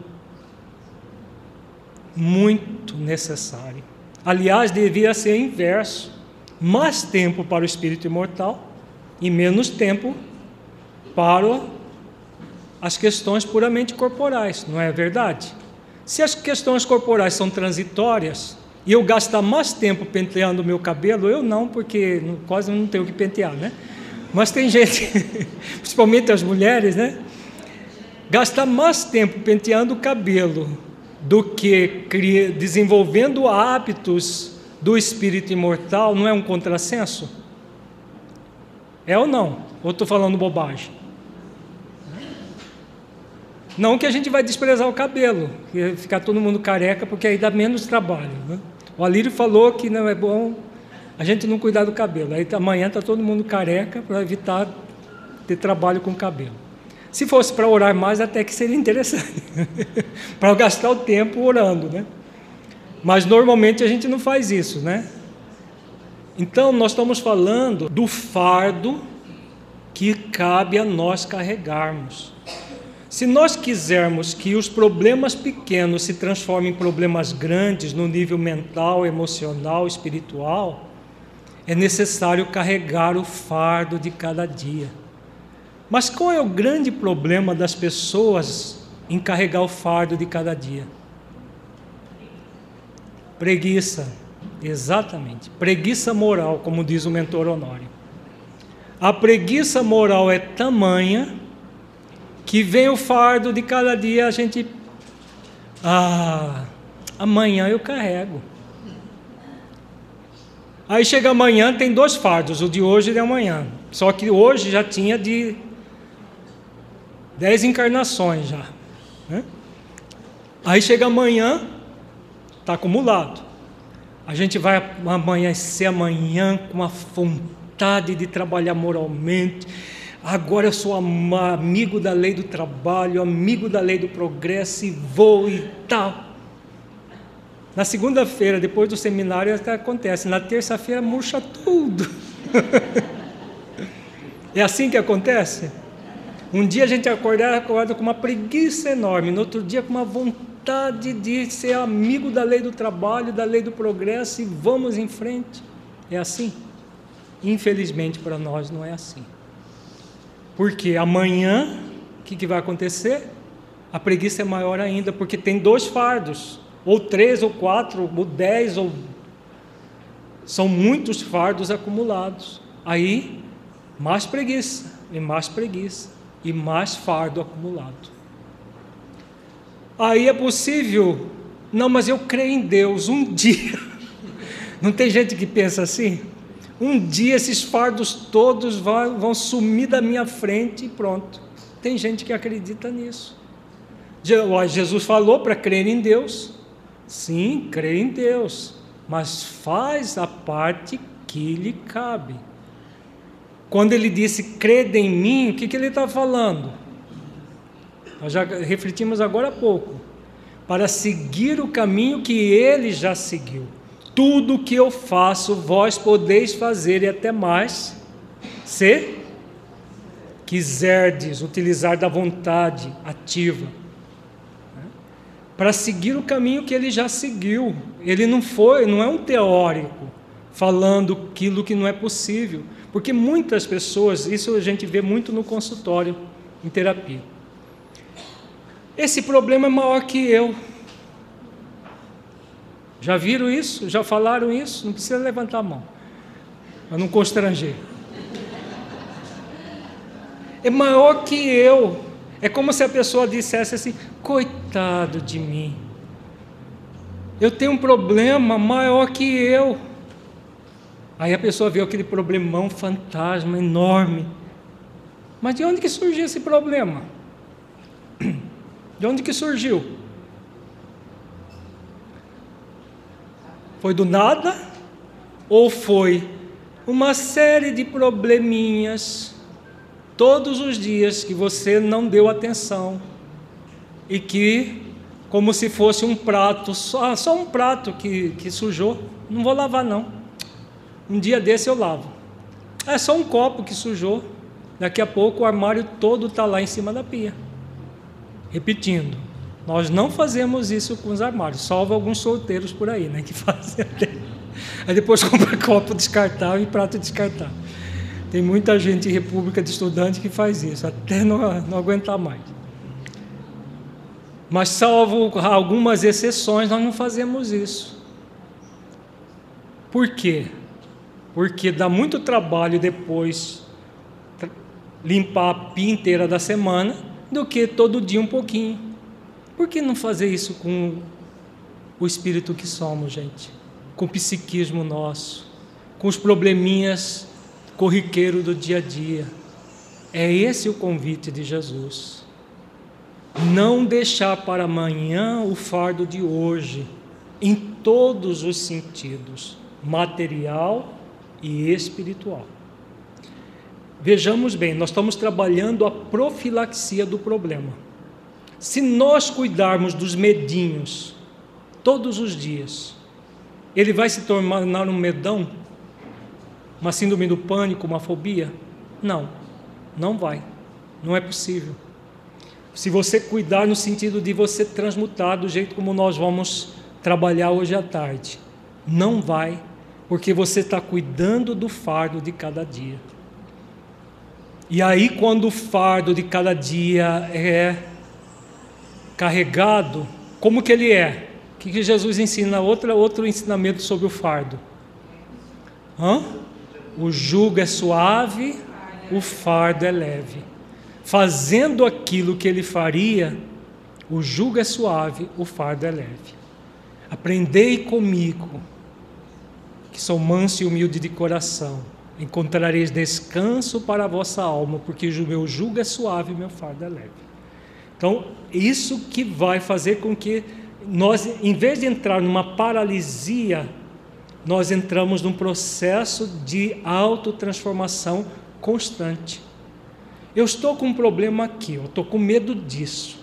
Muito necessário. Aliás, devia ser inverso: mais tempo para o espírito imortal e menos tempo para as questões puramente corporais, não é verdade? Se as questões corporais são transitórias e eu gastar mais tempo penteando o meu cabelo, eu não, porque quase não tenho que pentear, né? Mas tem gente, *laughs* principalmente as mulheres, né? Gastar mais tempo penteando o cabelo do que desenvolvendo hábitos do espírito imortal não é um contrassenso? É ou não? Ou estou falando bobagem? Não que a gente vai desprezar o cabelo, ficar todo mundo careca, porque aí dá menos trabalho. Né? O Alírio falou que não é bom a gente não cuidar do cabelo. Aí amanhã está todo mundo careca para evitar ter trabalho com o cabelo. Se fosse para orar mais, até que seria interessante, *laughs* para gastar o tempo orando, né? Mas normalmente a gente não faz isso, né? Então nós estamos falando do fardo que cabe a nós carregarmos. Se nós quisermos que os problemas pequenos se transformem em problemas grandes no nível mental, emocional, espiritual, é necessário carregar o fardo de cada dia. Mas qual é o grande problema das pessoas em carregar o fardo de cada dia? Preguiça, exatamente. Preguiça moral, como diz o mentor Honório. A preguiça moral é tamanha que vem o fardo de cada dia a gente. Ah, amanhã eu carrego. Aí chega amanhã, tem dois fardos, o de hoje e de amanhã. Só que hoje já tinha de Dez encarnações já. Né? Aí chega amanhã, está acumulado. A gente vai amanhecer amanhã com a vontade de trabalhar moralmente. Agora eu sou amigo da lei do trabalho, amigo da lei do progresso e vou e tal. Na segunda-feira, depois do seminário, até acontece. Na terça-feira, murcha tudo. *laughs* é assim que acontece? Um dia a gente acorda, acorda com uma preguiça enorme, no outro dia com uma vontade de ser amigo da lei do trabalho, da lei do progresso e vamos em frente. É assim? Infelizmente para nós não é assim. Porque amanhã, o que, que vai acontecer? A preguiça é maior ainda, porque tem dois fardos, ou três, ou quatro, ou dez, ou. São muitos fardos acumulados. Aí, mais preguiça e mais preguiça e mais fardo acumulado. Aí é possível, não, mas eu creio em Deus, um *laughs* dia. Não tem gente que pensa assim? Um dia esses fardos todos vão, vão sumir da minha frente e pronto. Tem gente que acredita nisso. Jesus falou para crer em Deus. Sim, crê em Deus, mas faz a parte que lhe cabe. Quando ele disse crede em mim, o que, que ele está falando? Nós já refletimos agora há pouco. Para seguir o caminho que ele já seguiu. Tudo que eu faço, vós podeis fazer e até mais, se quiserdes utilizar da vontade ativa para seguir o caminho que ele já seguiu. Ele não foi, não é um teórico falando aquilo que não é possível, porque muitas pessoas, isso a gente vê muito no consultório, em terapia. Esse problema é maior que eu. Já viram isso? Já falaram isso? Não precisa levantar a mão, para não constranger. É maior que eu. É como se a pessoa dissesse assim: coitado de mim, eu tenho um problema maior que eu. Aí a pessoa vê aquele problemão fantasma enorme. Mas de onde que surgiu esse problema? *clears throat* De onde que surgiu? Foi do nada? Ou foi uma série de probleminhas todos os dias que você não deu atenção e que, como se fosse um prato, só, só um prato que, que sujou, não vou lavar não. Um dia desse eu lavo. É só um copo que sujou, daqui a pouco o armário todo está lá em cima da pia. Repetindo, nós não fazemos isso com os armários, salvo alguns solteiros por aí, né, que *laughs* fazem até. Aí depois compra *laughs* copo descartável e prato descartável. Tem muita gente em República de Estudante que faz isso, até não, não aguentar mais. Mas, salvo algumas exceções, nós não fazemos isso. Por quê? Porque dá muito trabalho depois limpar a pia inteira da semana do que todo dia um pouquinho. Por que não fazer isso com o espírito que somos, gente? Com o psiquismo nosso, com os probleminhas corriqueiro do dia a dia. É esse o convite de Jesus. Não deixar para amanhã o fardo de hoje, em todos os sentidos, material e espiritual. Vejamos bem, nós estamos trabalhando a profilaxia do problema. Se nós cuidarmos dos medinhos todos os dias, ele vai se tornar um medão uma síndrome do pânico, uma fobia? Não, não vai, não é possível. Se você cuidar no sentido de você transmutar do jeito como nós vamos trabalhar hoje à tarde, não vai, porque você está cuidando do fardo de cada dia. E aí, quando o fardo de cada dia é carregado, como que ele é? O que, que Jesus ensina? Outra, outro ensinamento sobre o fardo. Hã? O jugo é suave, o fardo é leve. Fazendo aquilo que ele faria, o jugo é suave, o fardo é leve. Aprendei comigo, que sou manso e humilde de coração. Encontrareis descanso para a vossa alma, porque o meu jugo é suave e meu fardo é leve. Então, isso que vai fazer com que nós, em vez de entrar numa paralisia nós entramos num processo de autotransformação constante. Eu estou com um problema aqui, eu estou com medo disso.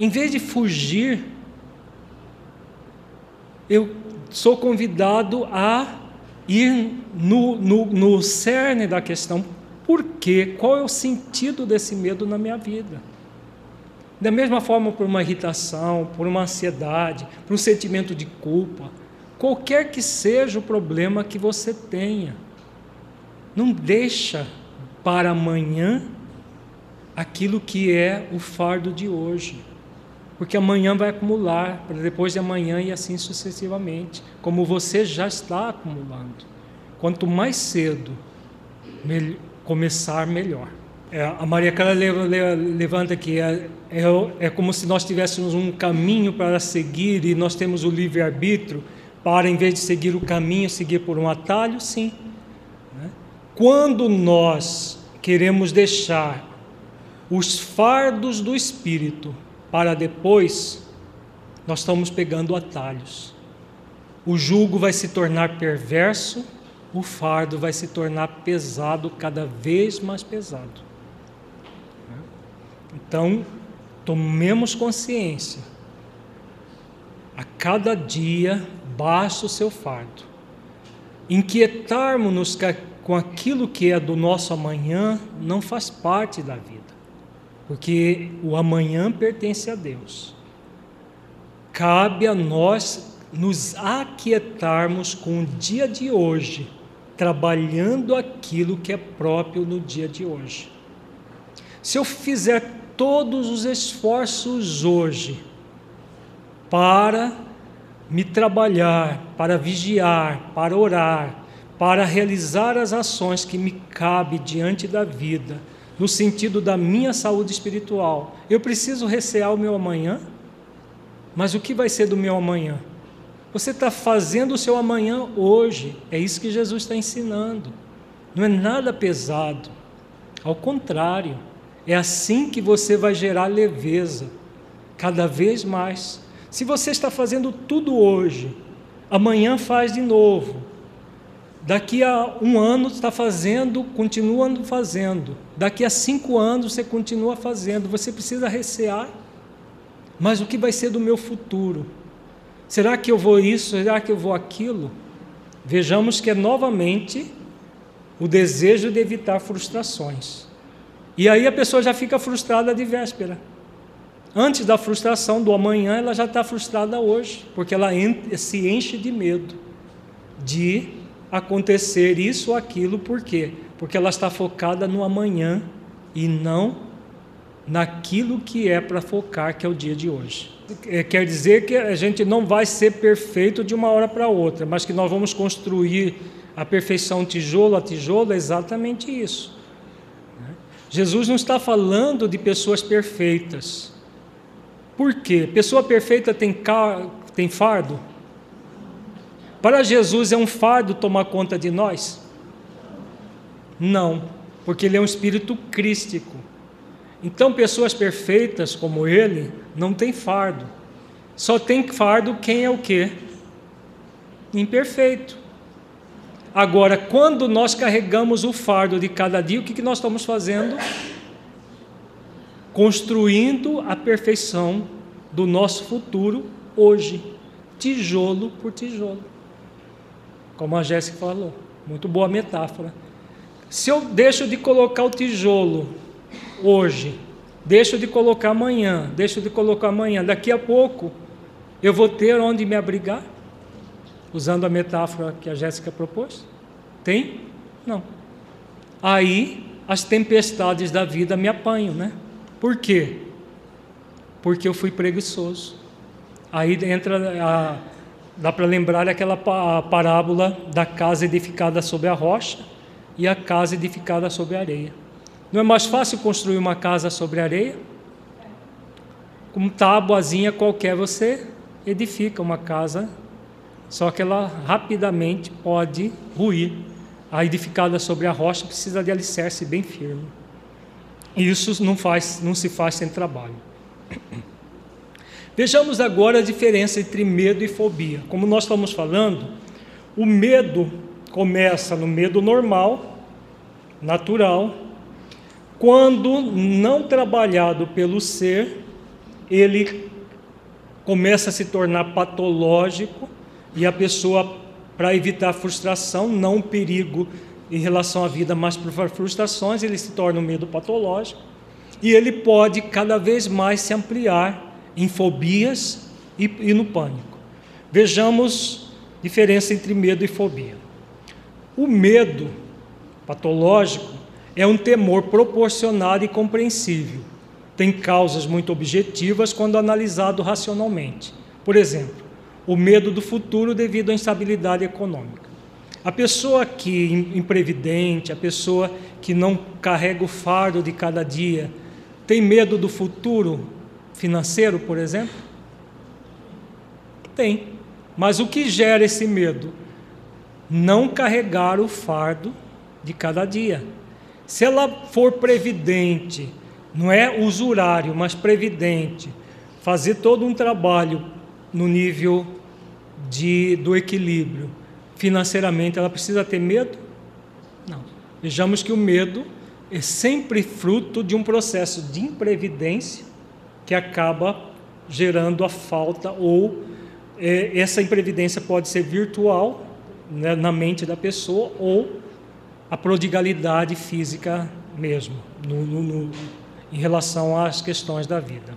Em vez de fugir, eu sou convidado a ir no, no, no cerne da questão. Por quê? Qual é o sentido desse medo na minha vida? Da mesma forma, por uma irritação, por uma ansiedade, por um sentimento de culpa, qualquer que seja o problema que você tenha. Não deixa para amanhã aquilo que é o fardo de hoje. Porque amanhã vai acumular, para depois de amanhã e assim sucessivamente, como você já está acumulando. Quanto mais cedo começar, melhor. É, a Maria Clara levanta aqui, é, é, é como se nós tivéssemos um caminho para seguir e nós temos o livre-arbítrio, para, em vez de seguir o caminho, seguir por um atalho? Sim. Né? Quando nós queremos deixar os fardos do espírito para depois, nós estamos pegando atalhos. O jugo vai se tornar perverso, o fardo vai se tornar pesado, cada vez mais pesado. Então, tomemos consciência. A cada dia baixa o seu fardo. Inquietarmos-nos com aquilo que é do nosso amanhã não faz parte da vida, porque o amanhã pertence a Deus. Cabe a nós nos aquietarmos com o dia de hoje, trabalhando aquilo que é próprio no dia de hoje. Se eu fizer todos os esforços hoje para me trabalhar, para vigiar, para orar, para realizar as ações que me cabe diante da vida, no sentido da minha saúde espiritual. Eu preciso recear o meu amanhã? Mas o que vai ser do meu amanhã? Você está fazendo o seu amanhã hoje. É isso que Jesus está ensinando. Não é nada pesado. Ao contrário, é assim que você vai gerar leveza, cada vez mais. Se você está fazendo tudo hoje, amanhã faz de novo. Daqui a um ano está fazendo, continuando fazendo. Daqui a cinco anos você continua fazendo. Você precisa recear mas o que vai ser do meu futuro? Será que eu vou isso? Será que eu vou aquilo? Vejamos que é novamente o desejo de evitar frustrações. E aí a pessoa já fica frustrada de véspera. Antes da frustração do amanhã, ela já está frustrada hoje, porque ela se enche de medo de acontecer isso ou aquilo, por quê? Porque ela está focada no amanhã e não naquilo que é para focar, que é o dia de hoje. É, quer dizer que a gente não vai ser perfeito de uma hora para outra, mas que nós vamos construir a perfeição tijolo a tijolo, é exatamente isso. Jesus não está falando de pessoas perfeitas. Por quê? Pessoa perfeita tem, car... tem fardo? Para Jesus é um fardo tomar conta de nós? Não, porque ele é um espírito crístico. Então, pessoas perfeitas como ele não tem fardo. Só tem fardo quem é o quê? Imperfeito. Agora, quando nós carregamos o fardo de cada dia, o que, que nós estamos fazendo? Construindo a perfeição do nosso futuro hoje, tijolo por tijolo. Como a Jéssica falou, muito boa metáfora. Se eu deixo de colocar o tijolo hoje, deixo de colocar amanhã, deixo de colocar amanhã, daqui a pouco eu vou ter onde me abrigar? Usando a metáfora que a Jéssica propôs? Tem? Não. Aí as tempestades da vida me apanham, né? Por quê? Porque eu fui preguiçoso. Aí entra a, dá para lembrar aquela parábola da casa edificada sobre a rocha e a casa edificada sobre a areia. Não é mais fácil construir uma casa sobre areia? Com tábuazinha qualquer você edifica uma casa, só que ela rapidamente pode ruir. A edificada sobre a rocha precisa de alicerce bem firme. Isso não, faz, não se faz sem trabalho. Vejamos agora a diferença entre medo e fobia. Como nós estamos falando, o medo começa no medo normal, natural, quando não trabalhado pelo ser, ele começa a se tornar patológico e a pessoa, para evitar frustração, não perigo em relação à vida, mas por frustrações, ele se torna um medo patológico e ele pode cada vez mais se ampliar em fobias e, e no pânico. Vejamos a diferença entre medo e fobia. O medo patológico é um temor proporcionado e compreensível. Tem causas muito objetivas quando analisado racionalmente. Por exemplo, o medo do futuro devido à instabilidade econômica. A pessoa que imprevidente, a pessoa que não carrega o fardo de cada dia, tem medo do futuro financeiro, por exemplo? Tem. Mas o que gera esse medo? Não carregar o fardo de cada dia. Se ela for previdente, não é usurário, mas previdente, fazer todo um trabalho no nível de, do equilíbrio financeiramente, ela precisa ter medo? Não. Vejamos que o medo é sempre fruto de um processo de imprevidência que acaba gerando a falta ou é, essa imprevidência pode ser virtual né, na mente da pessoa ou a prodigalidade física mesmo no, no, no, em relação às questões da vida.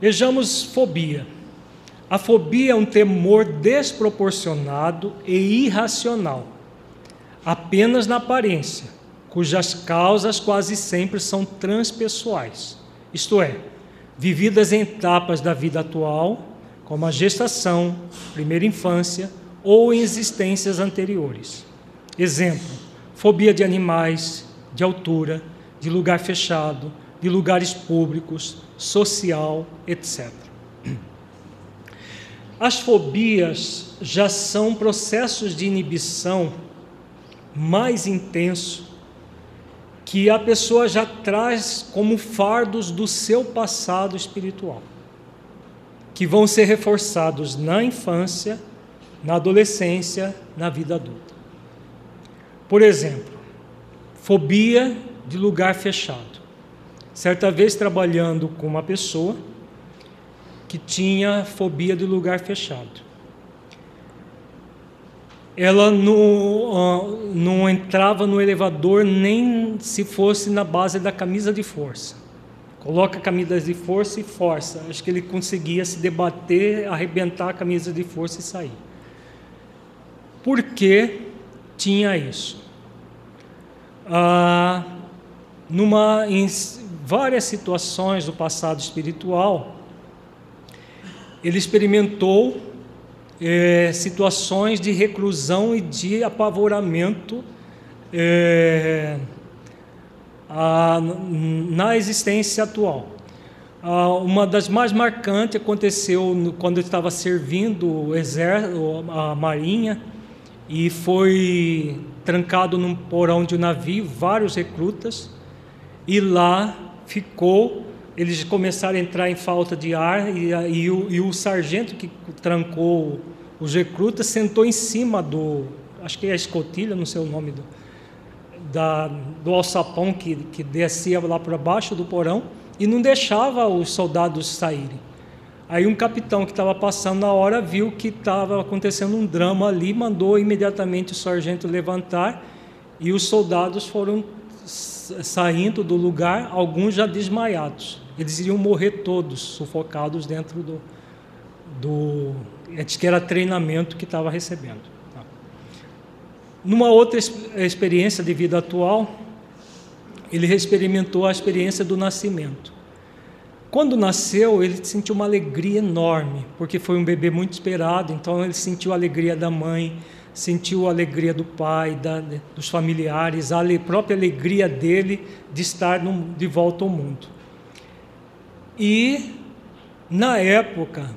Vejamos fobia. A fobia é um temor desproporcionado e irracional, apenas na aparência, cujas causas quase sempre são transpessoais, isto é, vividas em etapas da vida atual, como a gestação, primeira infância ou em existências anteriores. Exemplo: fobia de animais, de altura, de lugar fechado, de lugares públicos, social, etc. As fobias já são processos de inibição mais intenso que a pessoa já traz como fardos do seu passado espiritual, que vão ser reforçados na infância, na adolescência, na vida adulta. Por exemplo, fobia de lugar fechado. Certa vez trabalhando com uma pessoa que tinha fobia de lugar fechado. Ela não, não entrava no elevador nem se fosse na base da camisa de força. Coloca a camisa de força e força. Acho que ele conseguia se debater, arrebentar a camisa de força e sair. Por que tinha isso? Ah, numa, em várias situações do passado espiritual, ele experimentou é, situações de reclusão e de apavoramento é, a, na existência atual. Ah, uma das mais marcantes aconteceu no, quando ele estava servindo o exército, a marinha, e foi trancado num porão de um navio, vários recrutas, e lá ficou. Eles começaram a entrar em falta de ar e, e, o, e o sargento que trancou os recrutas sentou em cima do, acho que é a escotilha, não sei o nome do, da, do alçapão que, que descia lá para baixo do porão e não deixava os soldados saírem. Aí um capitão que estava passando na hora viu que estava acontecendo um drama ali, mandou imediatamente o sargento levantar e os soldados foram saindo do lugar, alguns já desmaiados. Eles iriam morrer todos, sufocados dentro do, do que era treinamento que estava recebendo. Tá? Numa outra experiência de vida atual, ele experimentou a experiência do nascimento. Quando nasceu, ele sentiu uma alegria enorme, porque foi um bebê muito esperado, então ele sentiu a alegria da mãe, sentiu a alegria do pai, da, dos familiares, a própria alegria dele de estar no, de volta ao mundo. E, na época,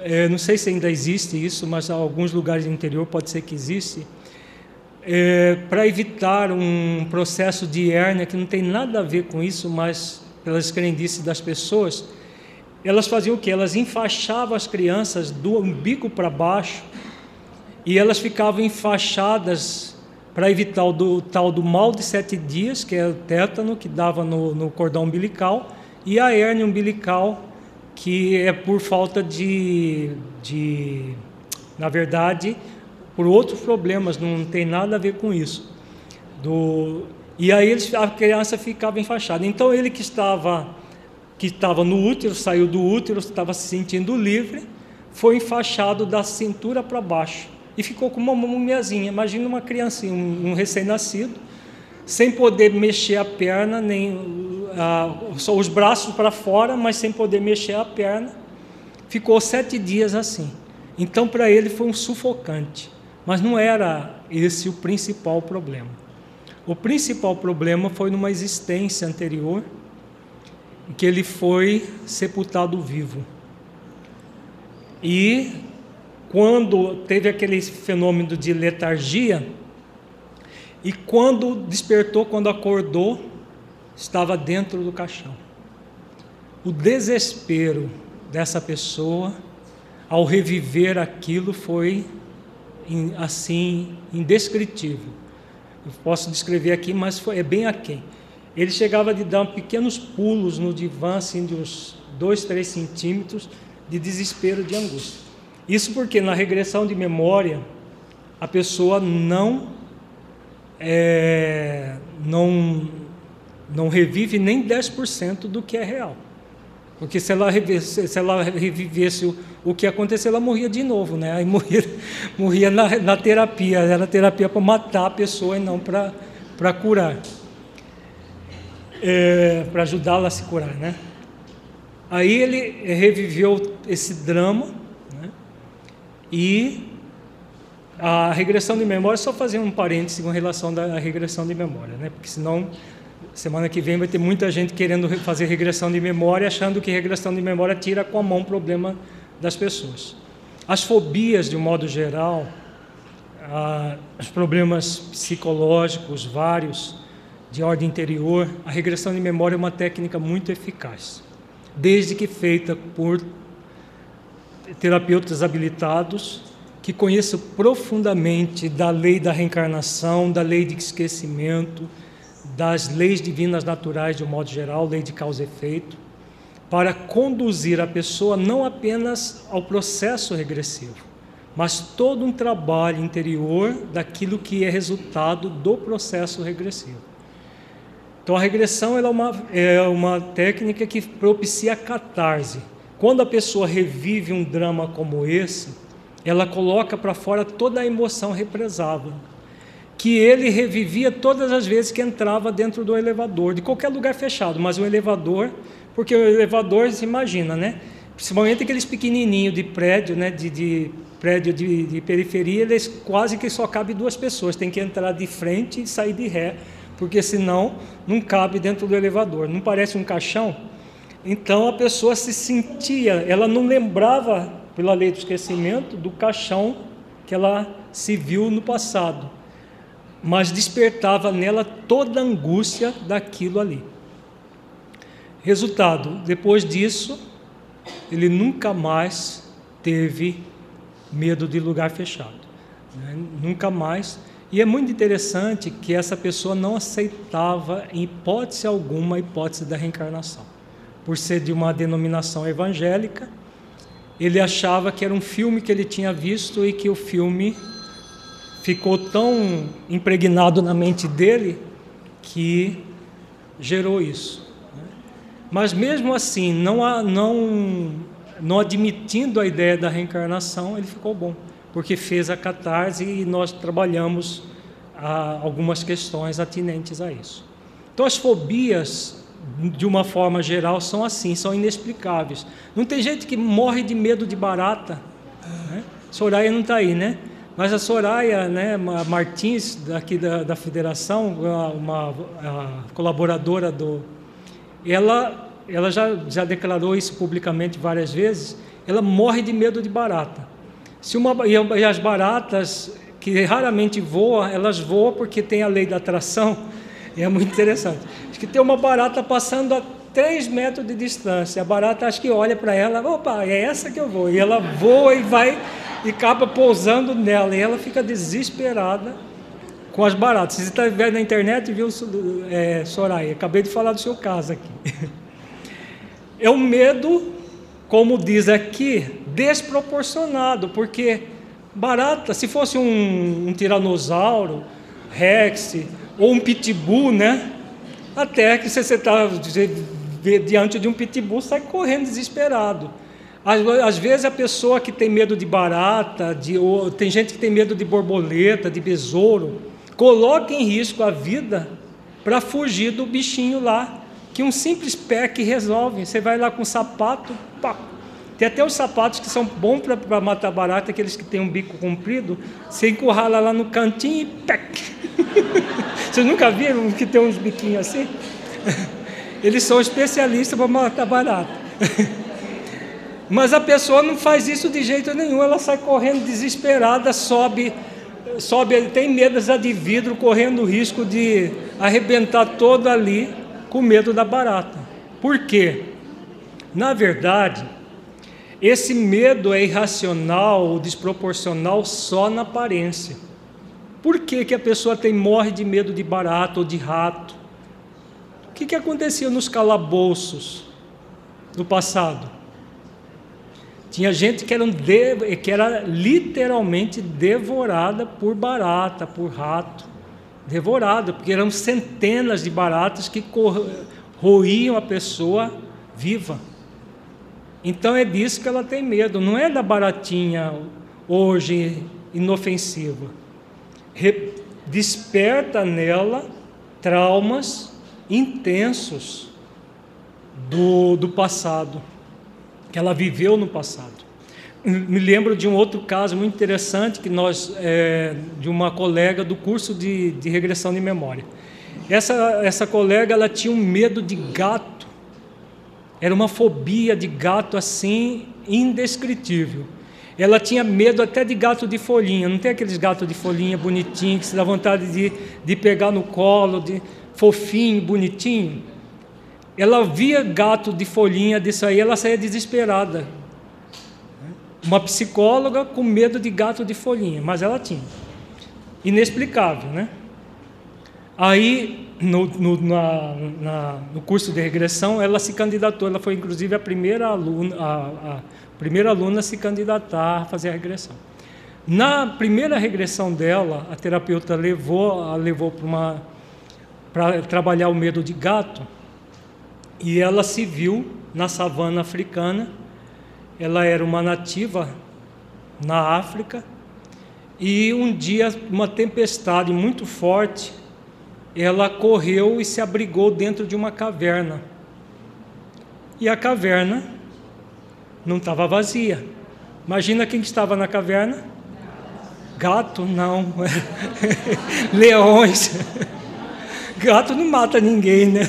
é, não sei se ainda existe isso, mas em alguns lugares do interior pode ser que existe, é, para evitar um processo de hérnia que não tem nada a ver com isso, mas pelas crendices das pessoas, elas faziam o que? Elas enfaixavam as crianças do umbigo para baixo e elas ficavam enfaixadas para evitar o do, tal do mal de sete dias, que é o tétano que dava no, no cordão umbilical, e a hérnia umbilical, que é por falta de, de, na verdade, por outros problemas, não tem nada a ver com isso. Do, e aí eles, a criança ficava enfaixada. Então ele que estava que estava no útero, saiu do útero, estava se sentindo livre, foi enfaixado da cintura para baixo e ficou com uma mumiazinha. Imagina uma criancinha, um, um recém-nascido, sem poder mexer a perna, nem só os braços para fora, mas sem poder mexer a perna. Ficou sete dias assim. Então, para ele foi um sufocante. Mas não era esse o principal problema. O principal problema foi numa existência anterior, em que ele foi sepultado vivo. E quando teve aquele fenômeno de letargia, e quando despertou, quando acordou, estava dentro do caixão. O desespero dessa pessoa ao reviver aquilo foi assim indescritível. Eu posso descrever aqui, mas foi, é bem aquém. Ele chegava de dar pequenos pulos no divã, assim, de uns dois, três centímetros, de desespero, de angústia. Isso porque na regressão de memória, a pessoa não, é, não, não revive nem 10% do que é real. Porque se ela, revivesse, se ela revivesse o, o que aconteceu, ela morria de novo, né? Aí morria, *laughs* morria na, na terapia. Era terapia para matar a pessoa e não para curar. É, para ajudá-la a se curar, né? Aí ele reviveu esse drama, né? E a regressão de memória, só fazer um parêntese com relação da regressão de memória, né? Porque senão Semana que vem vai ter muita gente querendo fazer regressão de memória, achando que regressão de memória tira com a mão o problema das pessoas. As fobias, de um modo geral, ah, os problemas psicológicos vários, de ordem interior, a regressão de memória é uma técnica muito eficaz, desde que feita por terapeutas habilitados que conheçam profundamente da lei da reencarnação, da lei de esquecimento, das leis divinas naturais de um modo geral, lei de causa e efeito, para conduzir a pessoa não apenas ao processo regressivo, mas todo um trabalho interior daquilo que é resultado do processo regressivo. Então, a regressão é, uma, é uma técnica que propicia a catarse. Quando a pessoa revive um drama como esse, ela coloca para fora toda a emoção represada que ele revivia todas as vezes que entrava dentro do elevador, de qualquer lugar fechado, mas o elevador, porque o elevador, se imagina, né? Principalmente aqueles pequenininhos de prédio, né? De, de prédio de, de, periferia, eles quase que só cabe duas pessoas, tem que entrar de frente e sair de ré, porque senão não cabe dentro do elevador. Não parece um caixão? Então a pessoa se sentia, ela não lembrava, pela lei do esquecimento, do caixão que ela se viu no passado mas despertava nela toda a angústia daquilo ali. Resultado, depois disso, ele nunca mais teve medo de lugar fechado. Né? Nunca mais. E é muito interessante que essa pessoa não aceitava, em hipótese alguma, a hipótese da reencarnação. Por ser de uma denominação evangélica, ele achava que era um filme que ele tinha visto e que o filme ficou tão impregnado na mente dele que gerou isso. Né? Mas mesmo assim, não, não, não admitindo a ideia da reencarnação, ele ficou bom, porque fez a catarse e nós trabalhamos ah, algumas questões atinentes a isso. Então, as fobias, de uma forma geral, são assim, são inexplicáveis. Não tem gente que morre de medo de barata. Né? Soraya não está aí, né? Mas a Soraya né, Martins, daqui da, da federação, uma, uma colaboradora do. Ela, ela já, já declarou isso publicamente várias vezes. Ela morre de medo de barata. Se uma, e as baratas, que raramente voam, elas voam porque tem a lei da atração. *laughs* E é muito interessante. Acho que tem uma barata passando a 3 metros de distância. A barata acho que olha para ela, opa, é essa que eu vou. E ela voa e vai e acaba pousando nela. E ela fica desesperada com as baratas. Se você está vendo na internet, viu, é, Soraya? Acabei de falar do seu caso aqui. *laughs* É um medo, como diz aqui, desproporcionado, porque barata, se fosse um, um tiranossauro, rex ou um pitbull, né? Até que você está diante de um pitbull, sai correndo desesperado. Às, vezes a pessoa que tem medo de barata, de, ou, tem gente que tem medo de borboleta, de besouro, coloca em risco a vida para fugir do bichinho lá, que um simples pé que resolve. Você vai lá com sapato, pá. Tem até os sapatos que são bons para matar barata, aqueles que têm um bico comprido, você encurrala lá no cantinho e pec. *laughs* Vocês nunca viram que tem uns biquinhos assim? *laughs* Eles são especialistas para matar barata. *laughs* Mas a pessoa não faz isso de jeito nenhum, ela sai correndo desesperada, sobe, sobe, tem medo de vidro, correndo o risco de arrebentar todo ali com medo da barata. Por quê? Na verdade, esse medo é irracional ou desproporcional só na aparência. Por que, que a pessoa tem, morre de medo de barata ou de rato? O que, que acontecia nos calabouços do passado? Tinha gente que era, de, que era literalmente devorada por barata, por rato. Devorada, porque eram centenas de baratas que roíam a pessoa viva. Então é disso que ela tem medo, não é da baratinha hoje inofensiva. Re desperta nela traumas intensos do, do passado, que ela viveu no passado. Me lembro de um outro caso muito interessante que nós, é, de uma colega do curso de, de regressão de memória. Essa, essa colega ela tinha um medo de gato era uma fobia de gato assim indescritível. Ela tinha medo até de gato de folhinha. Não tem aqueles gatos de folhinha bonitinho que se dá vontade de, de pegar no colo, de fofinho, bonitinho. Ela via gato de folhinha disso aí, ela saía desesperada. Uma psicóloga com medo de gato de folhinha, mas ela tinha. Inexplicável, né? Aí no, no, na, na, no, curso de regressão, ela se candidatou, ela foi inclusive a primeira aluna, a, a primeira aluna a se candidatar a fazer a regressão. Na primeira regressão dela, a terapeuta levou, a levou para uma para trabalhar o medo de gato, e ela se viu na savana africana. Ela era uma nativa na África, e um dia uma tempestade muito forte ela correu e se abrigou dentro de uma caverna. E a caverna não estava vazia. Imagina quem estava na caverna? Gato, não. *laughs* Leões. Gato não mata ninguém, né?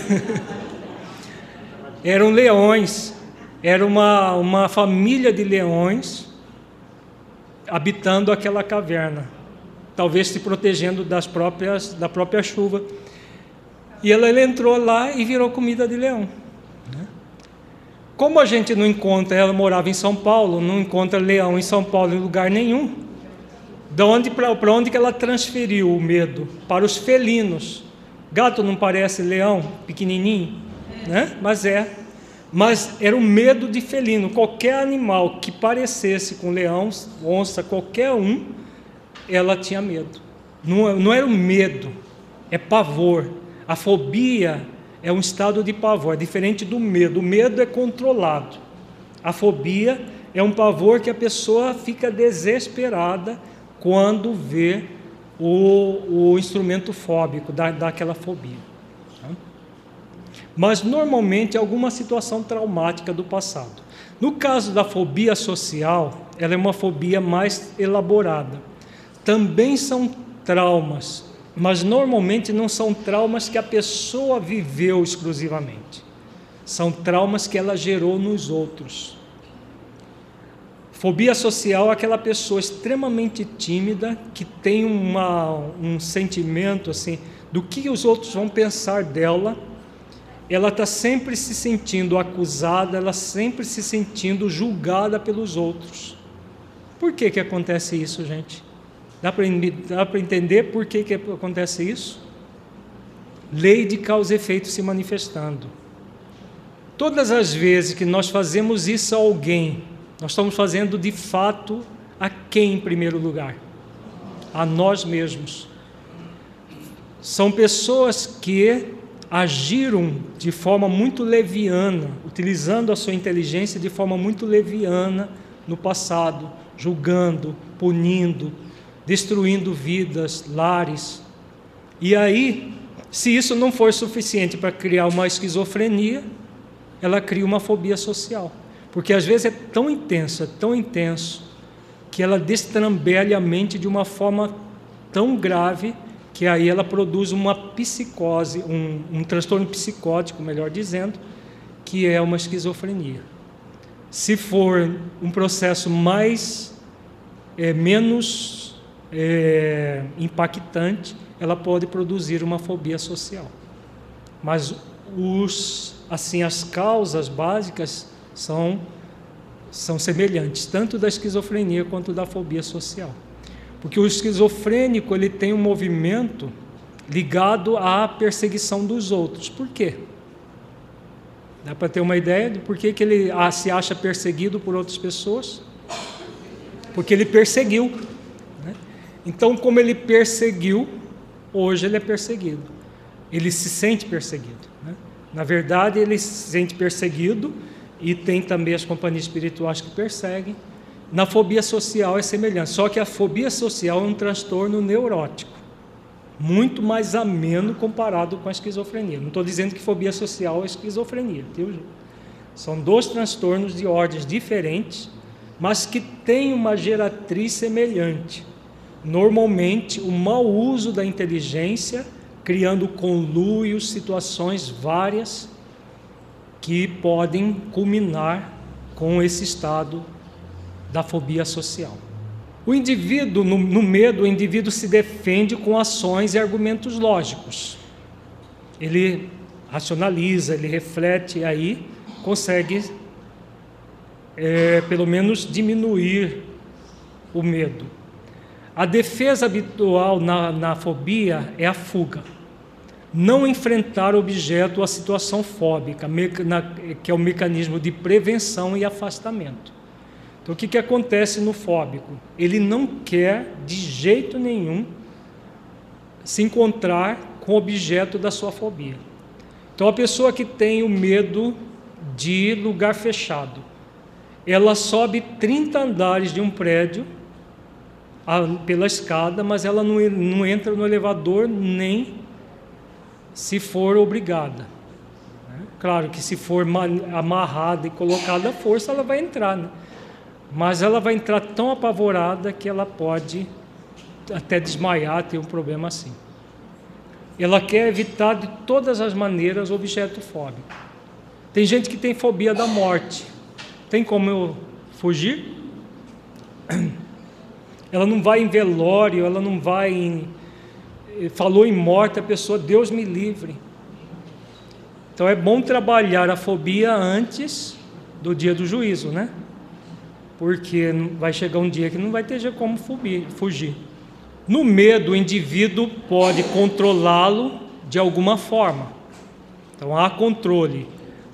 *laughs* Eram leões. Era uma, uma família de leões habitando aquela caverna talvez se protegendo das próprias, da própria chuva. E ela, ela entrou lá e virou comida de leão. Né? Como a gente não encontra, ela morava em São Paulo, não encontra leão em São Paulo em lugar nenhum. De onde para onde que ela transferiu o medo? Para os felinos. Gato não parece leão, pequenininho, né? Mas é. Mas era o medo de felino. Qualquer animal que parecesse com leão, onça, qualquer um, ela tinha medo. Não, não era um medo, é pavor. A fobia é um estado de pavor, é diferente do medo. O medo é controlado. A fobia é um pavor que a pessoa fica desesperada quando vê o, o instrumento fóbico, da, daquela fobia. Tá? Mas normalmente é alguma situação traumática do passado. No caso da fobia social, ela é uma fobia mais elaborada também são traumas, mas normalmente não são traumas que a pessoa viveu exclusivamente. São traumas que ela gerou nos outros. Fobia social é aquela pessoa extremamente tímida que tem uma, um sentimento assim do que os outros vão pensar dela. Ela está sempre se sentindo acusada, ela sempre se sentindo julgada pelos outros. Por que, que acontece isso, gente? Dá para entender por que, que acontece isso? Lei de causa e efeito se manifestando. Todas as vezes que nós fazemos isso a alguém, nós estamos fazendo de fato a quem em primeiro lugar? A nós mesmos. São pessoas que agiram de forma muito leviana, utilizando a sua inteligência de forma muito leviana no passado, julgando, punindo, destruindo vidas, lares. E aí, se isso não for suficiente para criar uma esquizofrenia, ela cria uma fobia social. Porque às vezes é tão intenso, é tão intenso, que ela destrambelha a mente de uma forma tão grave que aí ela produz uma psicose, um, um transtorno psicótico, melhor dizendo, que é uma esquizofrenia. Se for um processo mais é, menos é, impactante, ela pode produzir uma fobia social. Mas os, assim, as causas básicas são, são semelhantes, tanto da esquizofrenia quanto da fobia social. Porque o esquizofrênico ele tem um movimento ligado à perseguição dos outros. Por quê? Dá para ter uma ideia de por que, que ele ah, se acha perseguido por outras pessoas? Porque ele perseguiu. Né? Então, como ele perseguiu, hoje ele é perseguido. Ele se sente perseguido. Né? Na verdade, ele se sente perseguido e tem também as companhias espirituais que perseguem. Na fobia social é semelhante, só que a fobia social é um transtorno neurótico muito mais ameno comparado com a esquizofrenia. Não estou dizendo que fobia social é esquizofrenia, viu? São dois transtornos de ordens diferentes, mas que têm uma geratriz semelhante. Normalmente, o mau uso da inteligência, criando conluios, situações várias que podem culminar com esse estado da fobia social. O indivíduo, no, no, medo, o indivíduo se defende com ações e argumentos lógicos. Ele racionaliza, ele reflete, e aí consegue, é, pelo menos, diminuir o medo. A defesa habitual na, na fobia é a fuga. Não enfrentar o objeto ou a situação fóbica, que é o mecanismo de prevenção e afastamento. Então, o que, que acontece no fóbico? Ele não quer, de jeito nenhum, se encontrar com o objeto da sua fobia. Então, a pessoa que tem o medo de lugar fechado, ela sobe 30 andares de um prédio pela escada, mas ela não, não entra no elevador nem se for obrigada. Né? Claro que se for amarrada e colocada à força, ela vai entrar. Né? mas ela vai entrar tão apavorada que ela pode até desmaiar, ter um problema assim. Ela quer evitar de todas as maneiras o objeto fóbico. Tem gente que tem fobia da morte. Tem como eu fugir? *clears throat* Ela não vai em velório, ela não vai em. Falou em morte, a pessoa, Deus me livre. Então é bom trabalhar a fobia antes do dia do juízo, né? porque vai chegar um dia que não vai ter como fugir. No medo, o indivíduo pode controlá-lo de alguma forma. Então há controle.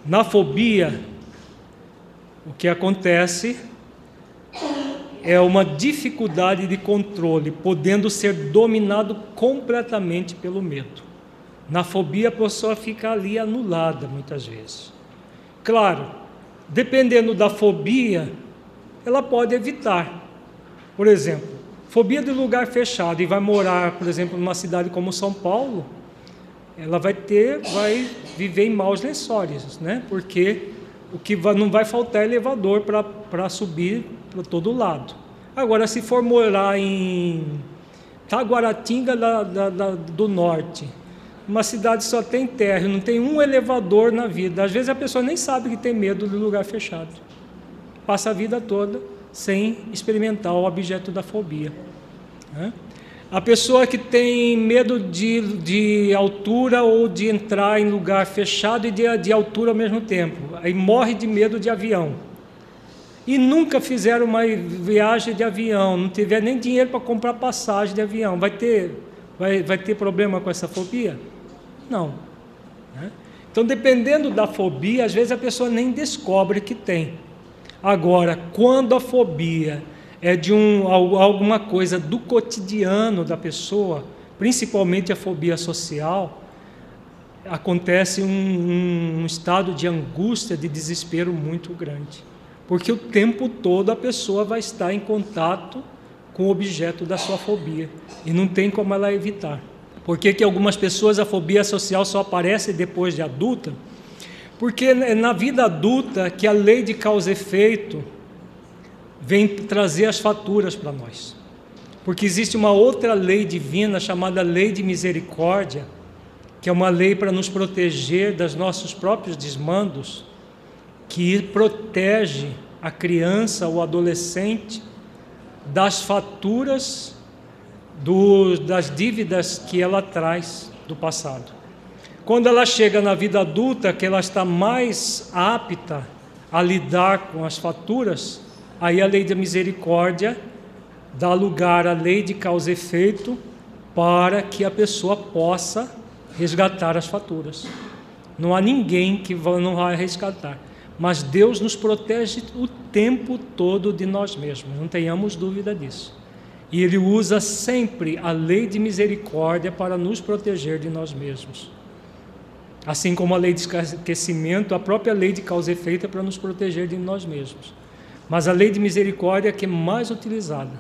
Na fobia, o que acontece é uma dificuldade de controle, podendo ser dominado completamente pelo medo. Na fobia, a pessoa fica ali anulada muitas vezes. Claro, dependendo da fobia, ela pode evitar. Por exemplo, fobia de lugar fechado e vai morar, por exemplo, numa cidade como São Paulo, ela vai ter, vai viver em maus lençóis, né? Porque o que vai, não vai faltar é elevador para subir para todo lado. Agora, se for morar em Taguaratinga da, da, da, do Norte, uma cidade só tem terra, não tem um elevador na vida. Às vezes a pessoa nem sabe que tem medo de lugar fechado passa a vida toda sem experimentar o objeto da fobia. Né? A pessoa que tem medo de, de altura ou de entrar em lugar fechado e de, de altura ao mesmo tempo, aí morre de medo de avião. E nunca fizeram uma viagem de avião, não tiver nem dinheiro para comprar passagem de avião, vai ter, vai, vai ter problema com essa fobia? Não. Né? Então, dependendo da fobia, às vezes a pessoa nem descobre que tem. Agora, quando a fobia é de um, alguma coisa do cotidiano da pessoa, principalmente a fobia social, acontece um, um estado de angústia, de desespero muito grande. Porque o tempo todo a pessoa vai estar em contato com o objeto da sua fobia e não tem como ela evitar. Por que, que algumas pessoas a fobia social só aparece depois de adulta? Porque é na vida adulta que a lei de causa e efeito vem trazer as faturas para nós. Porque existe uma outra lei divina chamada lei de misericórdia, que é uma lei para nos proteger dos nossos próprios desmandos, que protege a criança ou adolescente das faturas do, das dívidas que ela traz do passado. Quando ela chega na vida adulta, que ela está mais apta a lidar com as faturas, aí a lei da misericórdia dá lugar à lei de causa e efeito para que a pessoa possa resgatar as faturas. Não há ninguém que não vai resgatar. Mas Deus nos protege o tempo todo de nós mesmos, não tenhamos dúvida disso. E Ele usa sempre a lei de misericórdia para nos proteger de nós mesmos. Assim como a lei de esquecimento, a própria lei de causa e efeito é para nos proteger de nós mesmos. Mas a lei de misericórdia é que é mais utilizada.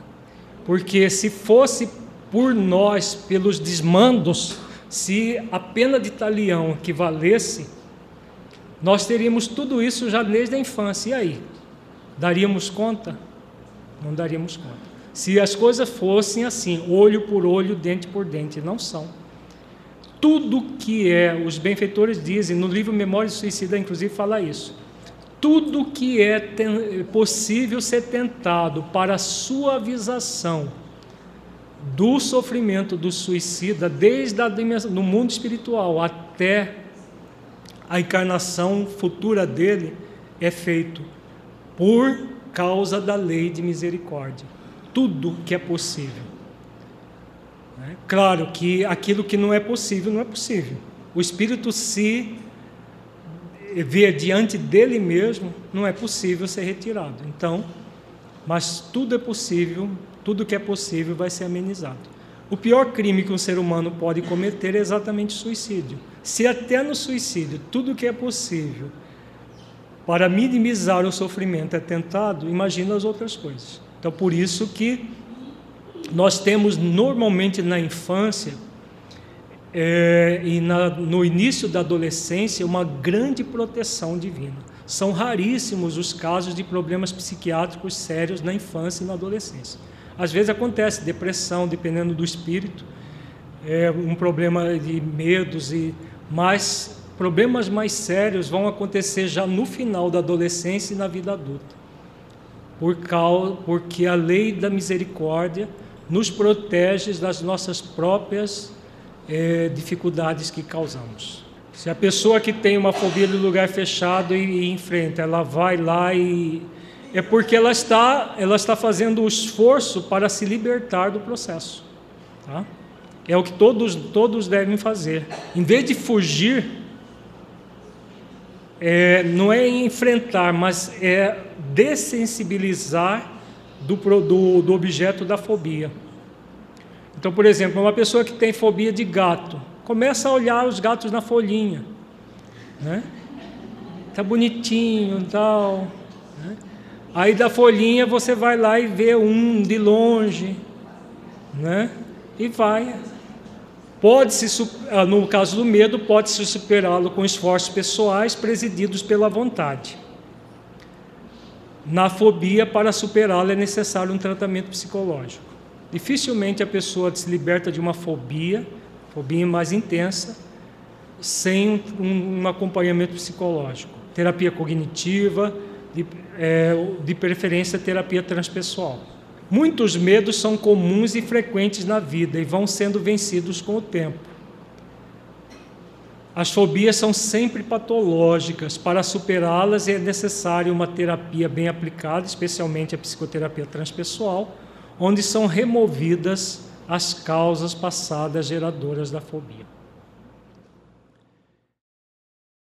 Porque se fosse por nós, pelos desmandos, se a pena de talião equivalesse nós teríamos tudo isso já desde a infância. E aí? Daríamos conta? Não daríamos conta. Se as coisas fossem assim, olho por olho, dente por dente, não são. Tudo que é, os benfeitores dizem, no livro Memória e Suicida, inclusive, fala isso. Tudo que é possível ser tentado para suavização do sofrimento do suicida, desde a no mundo espiritual até a encarnação futura dele é feito por causa da lei de misericórdia. Tudo que é possível. É claro que aquilo que não é possível, não é possível. O espírito se vê diante dele mesmo, não é possível ser retirado. Então, mas tudo é possível, tudo que é possível vai ser amenizado. O pior crime que um ser humano pode cometer é exatamente suicídio. Se até no suicídio tudo que é possível para minimizar o sofrimento é tentado, imagina as outras coisas. Então, por isso que nós temos normalmente na infância é, e na, no início da adolescência uma grande proteção divina. São raríssimos os casos de problemas psiquiátricos sérios na infância e na adolescência. Às vezes acontece depressão, dependendo do espírito, é um problema de medos e mas problemas mais sérios vão acontecer já no final da adolescência e na vida adulta. Por causa, porque a lei da misericórdia nos protege das nossas próprias é, dificuldades que causamos. Se a pessoa que tem uma fobia de lugar fechado e, e enfrenta, ela vai lá e é porque ela está, ela está fazendo o esforço para se libertar do processo. Tá? É o que todos, todos devem fazer. Em vez de fugir, é, não é enfrentar, mas é dessensibilizar do, do, do objeto da fobia. Então, por exemplo, uma pessoa que tem fobia de gato, começa a olhar os gatos na folhinha, né? Tá bonitinho, tal. Aí da folhinha você vai lá e vê um de longe, né? E vai Pode-se, ah, no caso do medo, pode-se superá-lo com esforços pessoais presididos pela vontade. Na fobia, para superá-la é necessário um tratamento psicológico. Dificilmente a pessoa se liberta de uma fobia, fobia mais intensa, sem um, um acompanhamento psicológico. Terapia cognitiva, de, é, de preferência terapia transpessoal. Muitos medos são comuns e frequentes na vida e vão sendo vencidos com o tempo. As fobias são sempre patológicas. Para superá-las é necessária uma terapia bem aplicada, especialmente a psicoterapia transpessoal, onde são removidas as causas passadas geradoras da fobia.